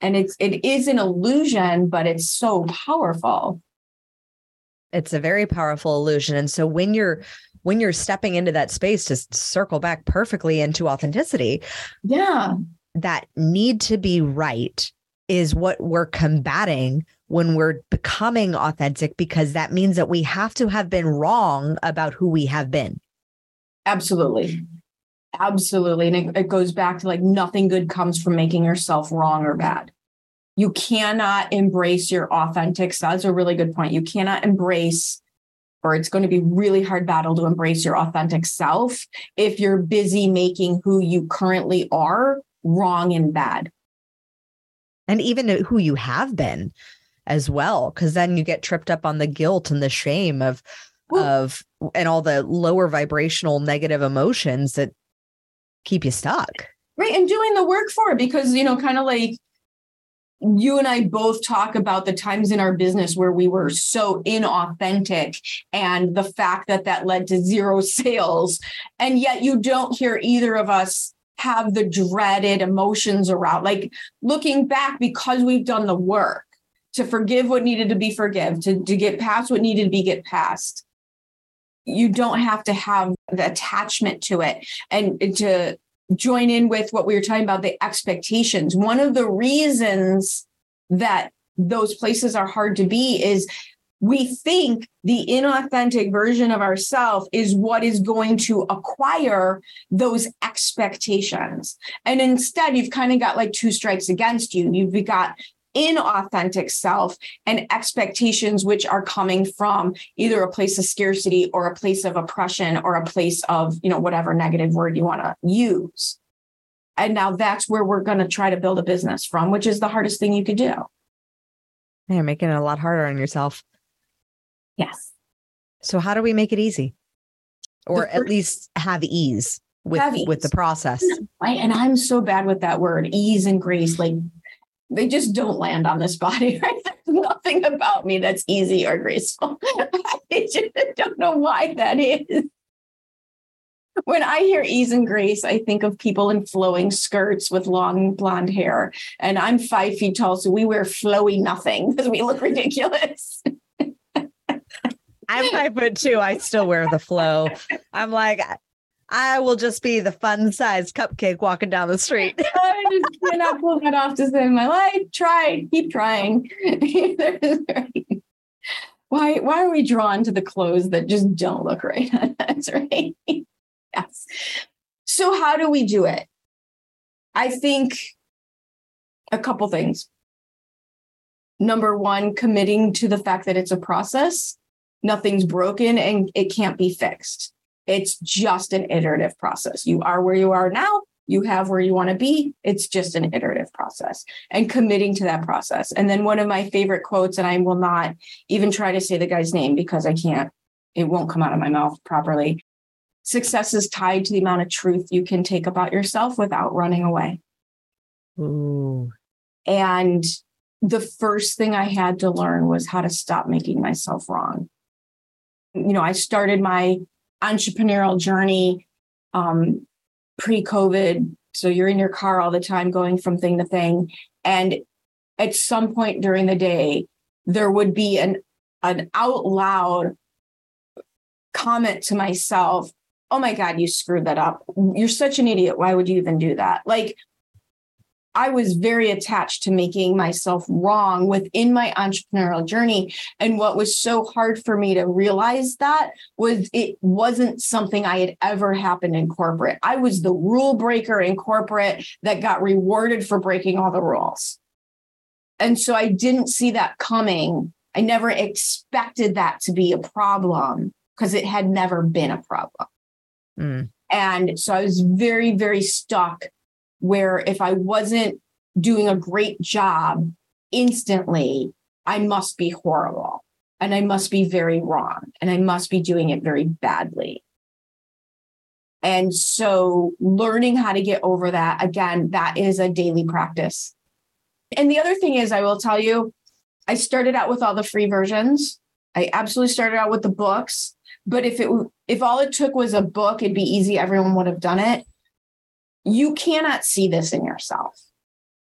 And it's it is an illusion, but it's so powerful. It's a very powerful illusion. And so when you're when you're stepping into that space to circle back perfectly into authenticity, yeah, that need to be right is what we're combating when we're becoming authentic because that means that we have to have been wrong about who we have been. Absolutely. Absolutely. And it, it, goes back to like nothing good comes from making yourself wrong or bad. You cannot embrace your authentic self. That's a really good point. You cannot embrace, or it's going to be really hard battle to embrace your authentic self if you're busy making who you currently are wrong and bad. And even who you have been as well because then you get tripped up on the guilt and the shame of of and all the lower vibrational negative emotions that keep you stuck right and doing the work for it because you know kind of like you and I both talk about the times in our business where we were so inauthentic and the fact that that led to zero sales. And yet you don't hear either of us have the dreaded emotions around, like looking back because we've done the work to forgive what needed to be forgive, to, to get past what needed to be get past. You don't have to have the attachment to it and to join in with what we were talking about the expectations. One of the reasons that those places are hard to be is we think the inauthentic version of ourself is what is going to acquire those expectations. And instead, you've kind of got like two strikes against you. You've got inauthentic self and expectations which are coming from either a place of scarcity or a place of oppression or a place of you know whatever negative word you want to use and now that's where we're going to try to build a business from which is the hardest thing you could do you're making it a lot harder on yourself yes so how do we make it easy or first, at least have ease with have ease. with the process right and i'm so bad with that word ease and grace like they just don't land on this body, right? There's nothing about me that's easy or graceful. I just don't know why that is. When I hear ease and grace, I think of people in flowing skirts with long blonde hair. And I'm five feet tall, so we wear flowy nothing because we look ridiculous. I'm five foot two. I still wear the flow. I'm like, I will just be the fun sized cupcake walking down the street. I just cannot pull that off to save my life. Try, keep trying. why, why are we drawn to the clothes that just don't look right? That's right. yes. So, how do we do it? I think a couple things. Number one, committing to the fact that it's a process, nothing's broken and it can't be fixed. It's just an iterative process. You are where you are now. You have where you want to be. It's just an iterative process and committing to that process. And then one of my favorite quotes, and I will not even try to say the guy's name because I can't, it won't come out of my mouth properly. Success is tied to the amount of truth you can take about yourself without running away. Ooh. And the first thing I had to learn was how to stop making myself wrong. You know, I started my entrepreneurial journey um, pre COVID. So you're in your car all the time going from thing to thing. And at some point during the day, there would be an, an out loud comment to myself oh my God, you screwed that up. You're such an idiot. Why would you even do that? Like, I was very attached to making myself wrong within my entrepreneurial journey. And what was so hard for me to realize that was it wasn't something I had ever happened in corporate. I was the rule breaker in corporate that got rewarded for breaking all the rules. And so I didn't see that coming. I never expected that to be a problem because it had never been a problem. Mm. And so I was very, very stuck where if I wasn't doing a great job instantly, I must be horrible and I must be very wrong and I must be doing it very badly. And so learning how to get over that, again, that is a daily practice. And the other thing is, I will tell you, I started out with all the free versions. I absolutely started out with the books. But if it if all it took was a book, it'd be easy. Everyone would have done it you cannot see this in yourself.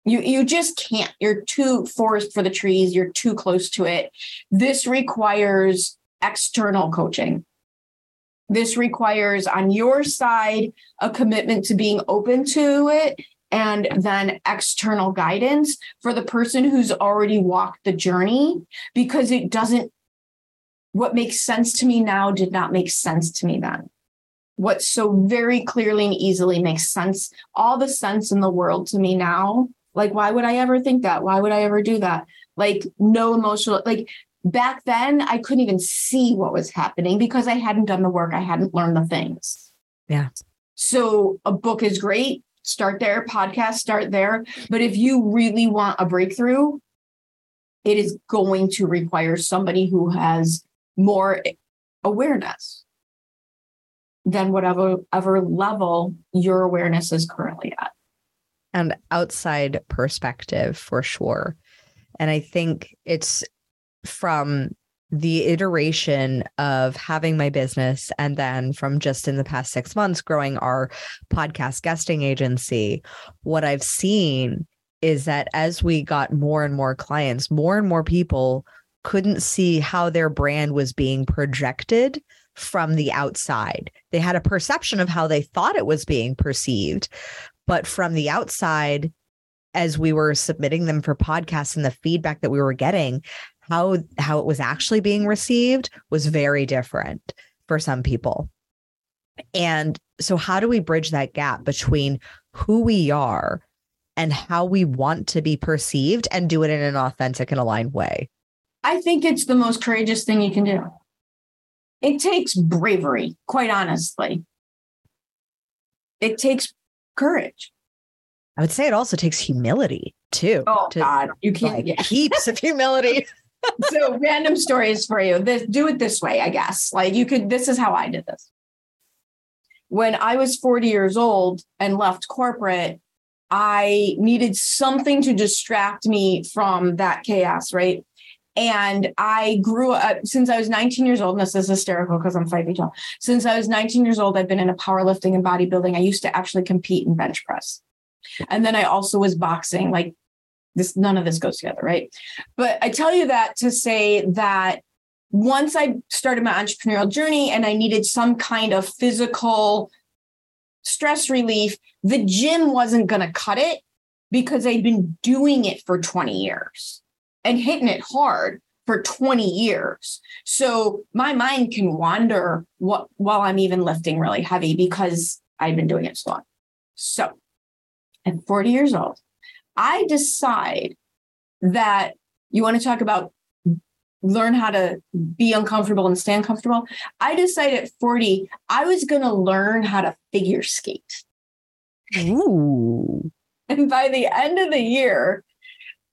You, you just can't. You're too forest for the trees. You're too close to it. This requires external coaching. This requires on your side a commitment to being open to it and then external guidance for the person who's already walked the journey because it doesn't what makes sense to me now did not make sense to me then what so very clearly and easily makes sense, all the sense in the world to me now. Like, why would I ever think that? Why would I ever do that? Like, no emotional, like back then, I couldn't even see what was happening because I hadn't done the work, I hadn't learned the things. Yeah. So a book is great. Start there, podcast, start there. But if you really want a breakthrough, it is going to require somebody who has more awareness than whatever ever level your awareness is currently at. And outside perspective for sure. And I think it's from the iteration of having my business and then from just in the past six months growing our podcast guesting agency, what I've seen is that as we got more and more clients, more and more people couldn't see how their brand was being projected from the outside. They had a perception of how they thought it was being perceived, but from the outside, as we were submitting them for podcasts and the feedback that we were getting, how how it was actually being received was very different for some people. And so how do we bridge that gap between who we are and how we want to be perceived and do it in an authentic and aligned way? I think it's the most courageous thing you can do. It takes bravery, quite honestly. It takes courage. I would say it also takes humility too. Oh to, God, you can't like, yeah. heaps of humility. so random stories for you. This, do it this way, I guess. Like you could. This is how I did this. When I was 40 years old and left corporate, I needed something to distract me from that chaos, right? And I grew up since I was 19 years old. And this is hysterical because I'm five feet tall. Since I was 19 years old, I've been in a powerlifting and bodybuilding. I used to actually compete in bench press. And then I also was boxing. Like this, none of this goes together, right? But I tell you that to say that once I started my entrepreneurial journey and I needed some kind of physical stress relief, the gym wasn't going to cut it because I'd been doing it for 20 years and hitting it hard for 20 years. So my mind can wander what, while I'm even lifting really heavy because I've been doing it so long. So at 40 years old, I decide that you want to talk about learn how to be uncomfortable and stand comfortable. I decided at 40, I was going to learn how to figure skate. Ooh. And by the end of the year,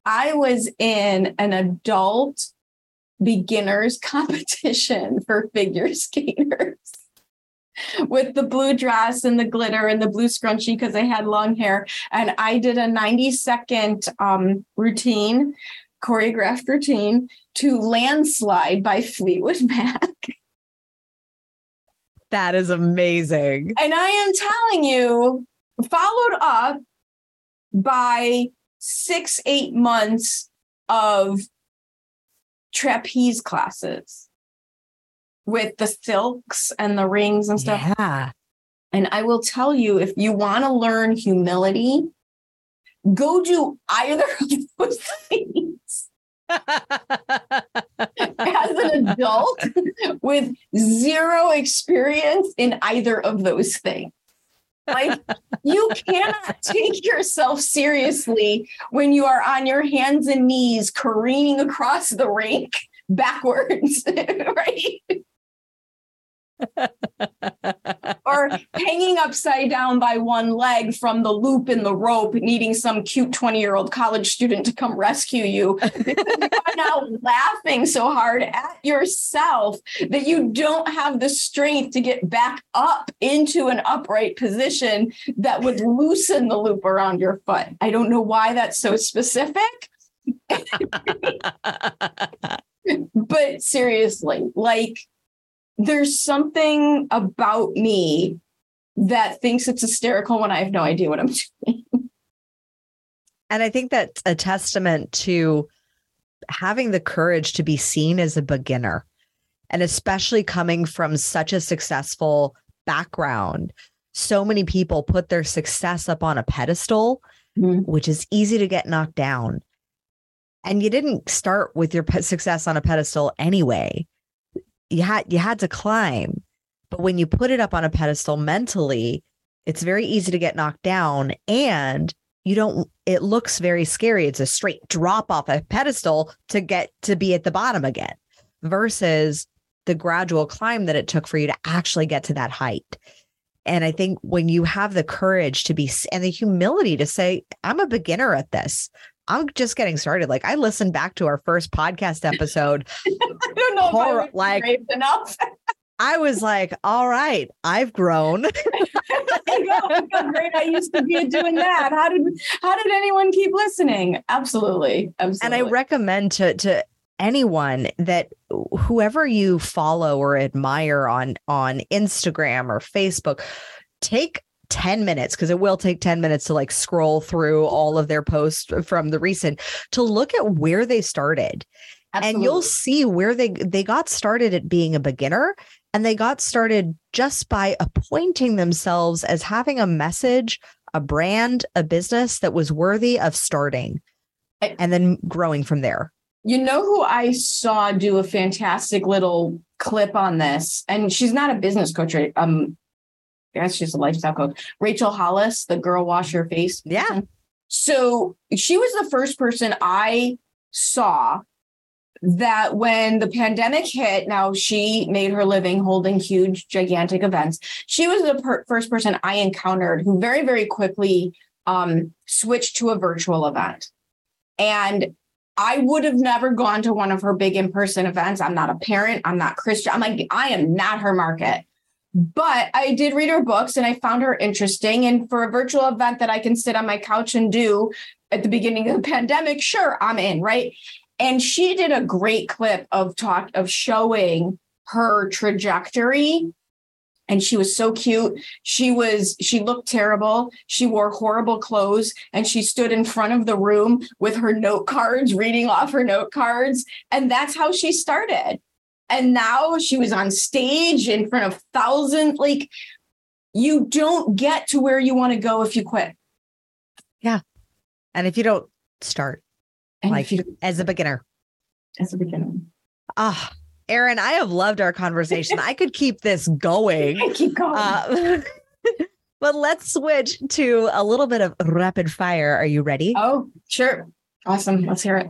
I was in an adult beginners competition for figure skaters with the blue dress and the glitter and the blue scrunchie because I had long hair. And I did a 90 second um, routine, choreographed routine to Landslide by Fleetwood Mac. That is amazing. And I am telling you, followed up by six, eight months of trapeze classes with the silks and the rings and stuff. Yeah. And I will tell you, if you want to learn humility, go do either of those things as an adult with zero experience in either of those things. Like, you cannot take yourself seriously when you are on your hands and knees careening across the rink backwards, right? Or hanging upside down by one leg from the loop in the rope, needing some cute 20 year old college student to come rescue you. you are now laughing so hard at yourself that you don't have the strength to get back up into an upright position that would loosen the loop around your foot. I don't know why that's so specific. but seriously, like, there's something about me that thinks it's hysterical when I have no idea what I'm doing. And I think that's a testament to having the courage to be seen as a beginner. And especially coming from such a successful background, so many people put their success up on a pedestal, mm-hmm. which is easy to get knocked down. And you didn't start with your success on a pedestal anyway you had you had to climb. But when you put it up on a pedestal mentally it's very easy to get knocked down and you don't it looks very scary. It's a straight drop off a pedestal to get to be at the bottom again versus the gradual climb that it took for you to actually get to that height. And i think when you have the courage to be and the humility to say i'm a beginner at this I'm just getting started. Like I listened back to our first podcast episode. I don't know horror, if I like enough. I was like, all right, I've grown. how great I used to be doing that. How did how did anyone keep listening? Absolutely. Absolutely. And I recommend to to anyone that whoever you follow or admire on on Instagram or Facebook, take 10 minutes because it will take 10 minutes to like scroll through all of their posts from the recent to look at where they started Absolutely. and you'll see where they they got started at being a beginner and they got started just by appointing themselves as having a message a brand a business that was worthy of starting and then growing from there you know who i saw do a fantastic little clip on this and she's not a business coach right? um I guess she's a lifestyle coach. Rachel Hollis, the girl wash your face. Yeah. So she was the first person I saw that when the pandemic hit, now she made her living holding huge, gigantic events. She was the per- first person I encountered who very, very quickly um, switched to a virtual event. And I would have never gone to one of her big in person events. I'm not a parent. I'm not Christian. I'm like, I am not her market. But I did read her books and I found her interesting. And for a virtual event that I can sit on my couch and do at the beginning of the pandemic, sure, I'm in, right? And she did a great clip of talk of showing her trajectory. And she was so cute. She was she looked terrible. She wore horrible clothes and she stood in front of the room with her note cards reading off her note cards. And that's how she started and now she was on stage in front of thousands like you don't get to where you want to go if you quit yeah and if you don't start and like you, as a beginner as a beginner ah Erin, I have loved our conversation. I could keep this going. I keep going. Uh, but let's switch to a little bit of rapid fire. Are you ready? Oh, sure. Awesome. Let's hear it.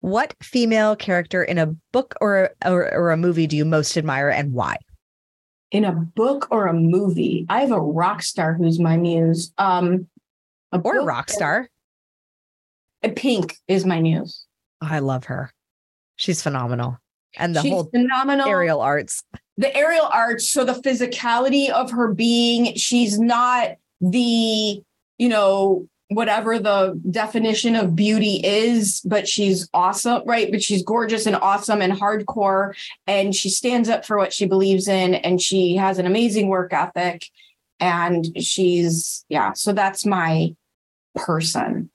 What female character in a book or, or, or a movie do you most admire and why? In a book or a movie, I have a rock star who's my muse. Um, a or a rock star. A Pink is my muse. Oh, I love her. She's phenomenal. And the She's whole phenomenal aerial arts. The aerial arts. So the physicality of her being, she's not the, you know, whatever the definition of beauty is, but she's awesome, right? But she's gorgeous and awesome and hardcore. And she stands up for what she believes in. And she has an amazing work ethic. And she's, yeah, so that's my person.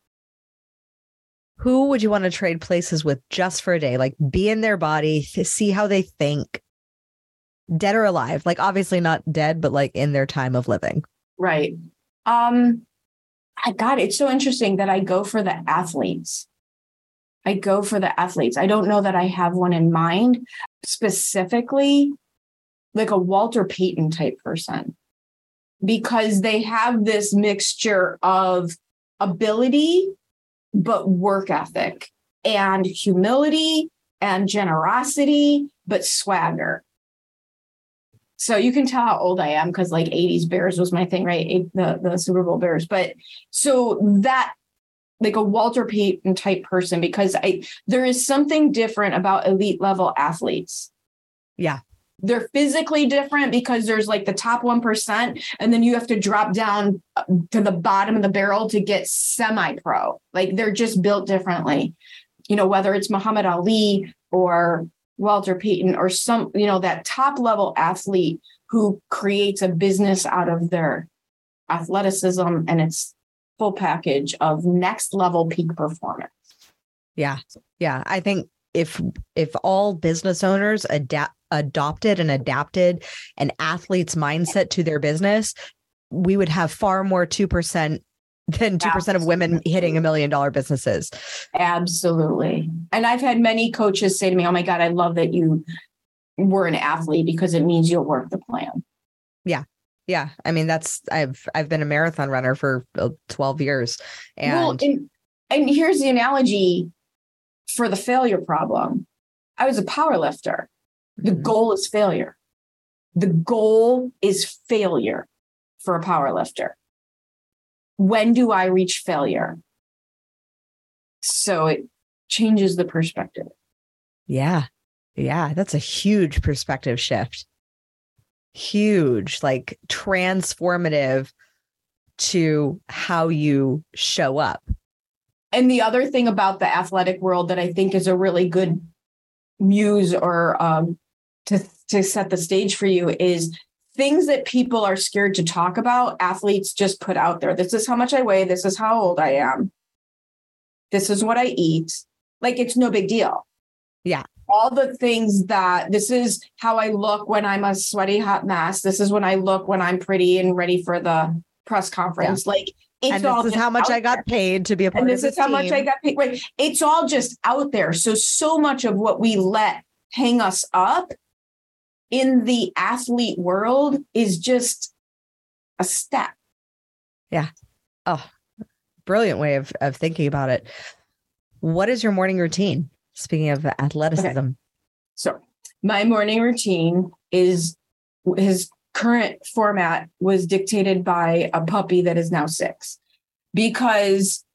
who would you want to trade places with just for a day? Like be in their body, see how they think, dead or alive. Like obviously not dead, but like in their time of living. Right. Um, I got it. It's so interesting that I go for the athletes. I go for the athletes. I don't know that I have one in mind specifically, like a Walter Payton type person, because they have this mixture of ability, but work ethic and humility and generosity, but swagger. So you can tell how old I am because like 80s Bears was my thing, right? The the Super Bowl Bears. But so that like a Walter Payton type person because I there is something different about elite level athletes. Yeah. They're physically different because there's like the top 1% and then you have to drop down uh, to the bottom of the barrel to get semi pro. Like they're just built differently. You know, whether it's Muhammad Ali or Walter Payton or some, you know, that top level athlete who creates a business out of their athleticism and its full package of next level peak performance. Yeah. Yeah. I think if if all business owners adapt adopted and adapted an athlete's mindset to their business, we would have far more 2% than 2% Absolutely. of women hitting a million dollar businesses. Absolutely. And I've had many coaches say to me, Oh my God, I love that you were an athlete because it means you'll work the plan. Yeah. Yeah. I mean, that's, I've, I've been a marathon runner for uh, 12 years. And, well, and, and here's the analogy for the failure problem. I was a power lifter. The mm-hmm. goal is failure. The goal is failure for a power lifter when do I reach failure? So it changes the perspective. Yeah. Yeah. That's a huge perspective shift. Huge, like transformative to how you show up. And the other thing about the athletic world that I think is a really good muse or um, to, to set the stage for you is things that people are scared to talk about, athletes just put out there. This is how much I weigh. This is how old I am. This is what I eat. Like it's no big deal. Yeah. All the things that this is how I look when I'm a sweaty hot mess. This is when I look when I'm pretty and ready for the press conference. Yeah. Like it's and this is how much I got there. paid to be a part and this is how team. much I got paid. Right. It's all just out there. So so much of what we let hang us up in the athlete world is just a step. Yeah. Oh, brilliant way of, of thinking about it. What is your morning routine? Speaking of athleticism. Okay. So, my morning routine is his current format was dictated by a puppy that is now six because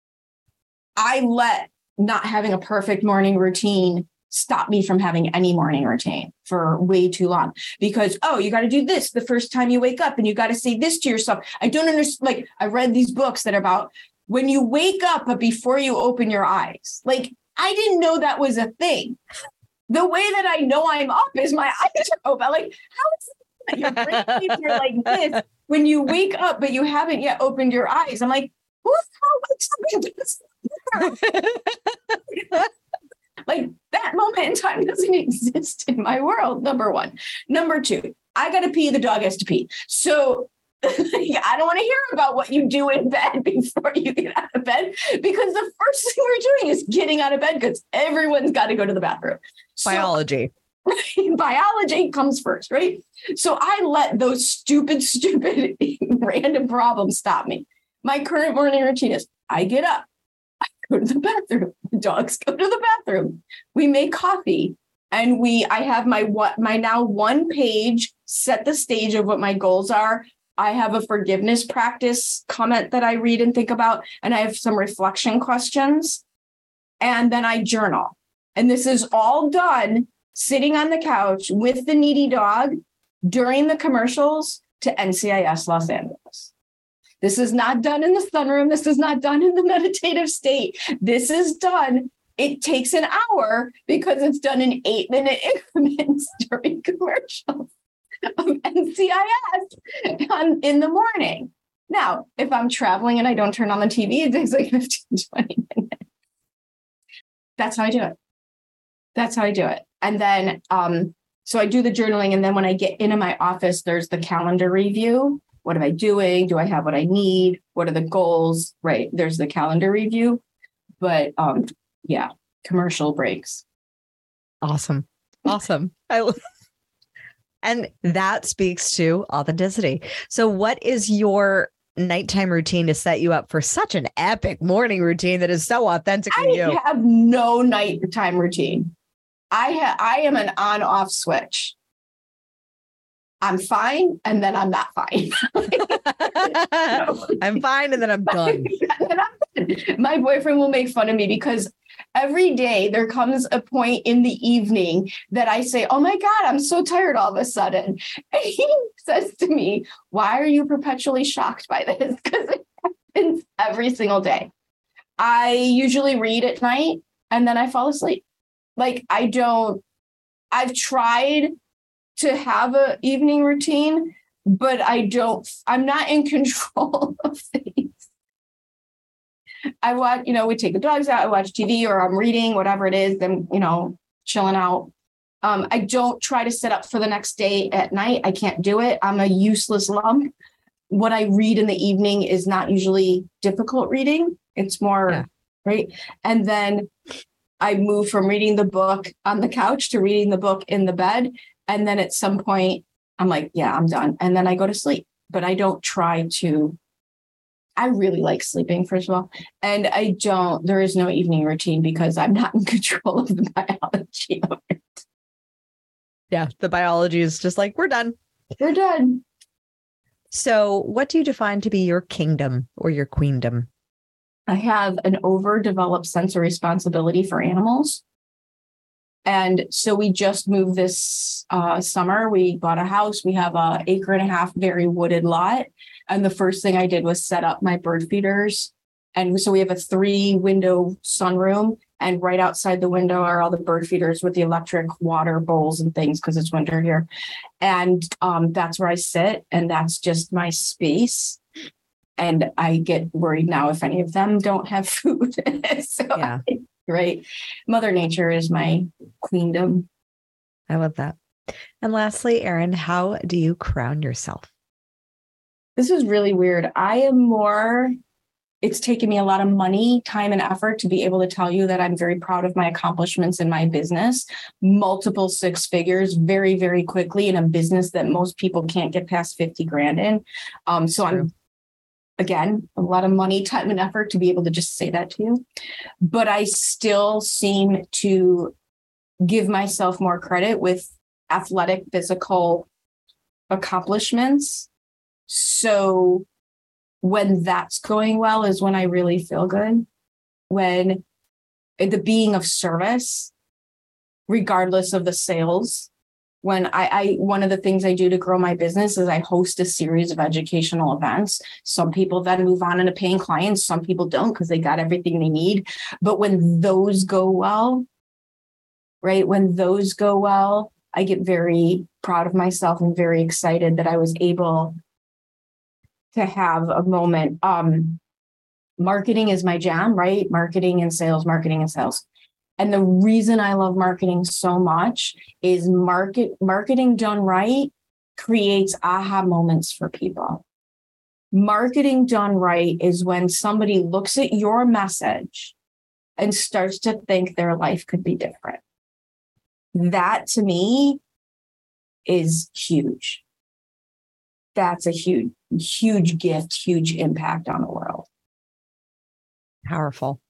I let not having a perfect morning routine stop me from having any morning routine for way too long. Because oh you got to do this the first time you wake up and you got to say this to yourself. I don't understand like i read these books that are about when you wake up but before you open your eyes. Like i didn't know that was a thing. The way that i know i'm up is my eyes are open. Like how is it your brain are like this when you wake up but you haven't yet opened your eyes? I'm like who the hell wakes like that moment in time doesn't exist in my world, number one. Number two, I got to pee, the dog has to pee. So I don't want to hear about what you do in bed before you get out of bed because the first thing we're doing is getting out of bed because everyone's got to go to the bathroom. Biology. So, biology comes first, right? So I let those stupid, stupid, random problems stop me. My current morning routine is I get up, I go to the bathroom. Dogs go to the bathroom. We make coffee and we I have my what my now one page set the stage of what my goals are. I have a forgiveness practice comment that I read and think about and I have some reflection questions and then I journal. And this is all done sitting on the couch with the needy dog during the commercials to NCIS Los Angeles. This is not done in the sunroom. This is not done in the meditative state. This is done. It takes an hour because it's done in eight minute increments during commercials of NCIS on, in the morning. Now, if I'm traveling and I don't turn on the TV, it takes like 15, 20 minutes. That's how I do it. That's how I do it. And then, um, so I do the journaling. And then when I get into my office, there's the calendar review. What am I doing? Do I have what I need? What are the goals? Right. There's the calendar review. But um, yeah, commercial breaks. Awesome. Awesome. I love and that speaks to authenticity. So what is your nighttime routine to set you up for such an epic morning routine that is so authentic I you? have no nighttime routine. I ha- I am an on off switch. I'm fine and then I'm not fine. I'm fine and then I'm done. then I'm done. My boyfriend will make fun of me because every day there comes a point in the evening that I say, Oh my God, I'm so tired all of a sudden. And he says to me, Why are you perpetually shocked by this? Because it happens every single day. I usually read at night and then I fall asleep. Like I don't, I've tried to have an evening routine, but I don't, I'm not in control of things. I watch, you know, we take the dogs out, I watch TV or I'm reading, whatever it is, then, you know, chilling out. Um, I don't try to set up for the next day at night. I can't do it. I'm a useless lump. What I read in the evening is not usually difficult reading. It's more, yeah. right? And then I move from reading the book on the couch to reading the book in the bed. And then at some point, I'm like, yeah, I'm done. And then I go to sleep, but I don't try to. I really like sleeping, first of all. And I don't, there is no evening routine because I'm not in control of the biology of it. Yeah, the biology is just like, we're done. We're done. So, what do you define to be your kingdom or your queendom? I have an overdeveloped sense of responsibility for animals. And so we just moved this uh, summer. We bought a house. We have a acre and a half very wooded lot. And the first thing I did was set up my bird feeders. And so we have a three window sunroom. And right outside the window are all the bird feeders with the electric water bowls and things because it's winter here. And um, that's where I sit. And that's just my space and I get worried now if any of them don't have food. so, yeah. Right. Mother Nature is my queendom. I love that. And lastly, Erin, how do you crown yourself? This is really weird. I am more, it's taken me a lot of money, time, and effort to be able to tell you that I'm very proud of my accomplishments in my business. Multiple six figures very, very quickly in a business that most people can't get past 50 grand in. Um, so I'm again, a lot of money, time, and effort to be able to just say that to you. But I still seem to give myself more credit with athletic, physical accomplishments. So when that's going well is when I really feel good. When the being of service, regardless of the sales, when I, I, one of the things I do to grow my business is I host a series of educational events. Some people then move on into paying clients, some people don't because they got everything they need. But when those go well, right, when those go well, I get very proud of myself and very excited that I was able to have a moment. Um, marketing is my jam, right? Marketing and sales, marketing and sales. And the reason I love marketing so much is market marketing done right creates aha moments for people. Marketing done right is when somebody looks at your message and starts to think their life could be different. That to me is huge. That's a huge, huge gift, huge impact on the world. Powerful.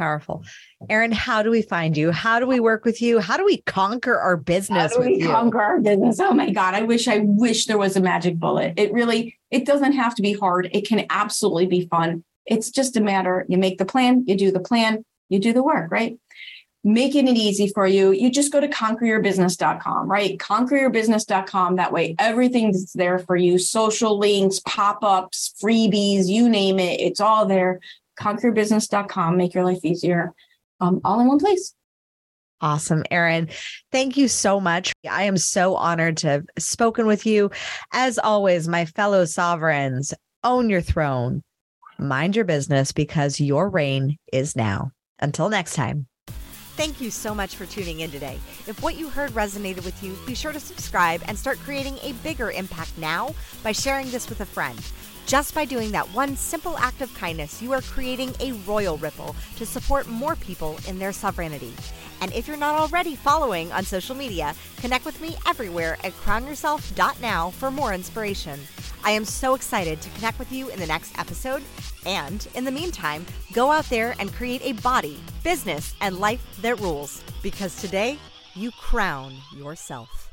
Powerful. Erin, how do we find you? How do we work with you? How do we conquer our business How do we conquer our business? Oh my God. I wish I wish there was a magic bullet. It really, it doesn't have to be hard. It can absolutely be fun. It's just a matter, you make the plan, you do the plan, you do the work, right? Making it easy for you. You just go to conqueryourbusiness.com, right? Conqueryourbusiness.com. That way everything's there for you. Social links, pop-ups, freebies, you name it. It's all there conquerbusiness.com, make your life easier, um, all in one place. Awesome, Erin. Thank you so much. I am so honored to have spoken with you. As always, my fellow sovereigns, own your throne, mind your business because your reign is now. Until next time. Thank you so much for tuning in today. If what you heard resonated with you, be sure to subscribe and start creating a bigger impact now by sharing this with a friend. Just by doing that one simple act of kindness, you are creating a royal ripple to support more people in their sovereignty. And if you're not already following on social media, connect with me everywhere at crownyourself.now for more inspiration. I am so excited to connect with you in the next episode. And in the meantime, go out there and create a body, business, and life that rules because today you crown yourself.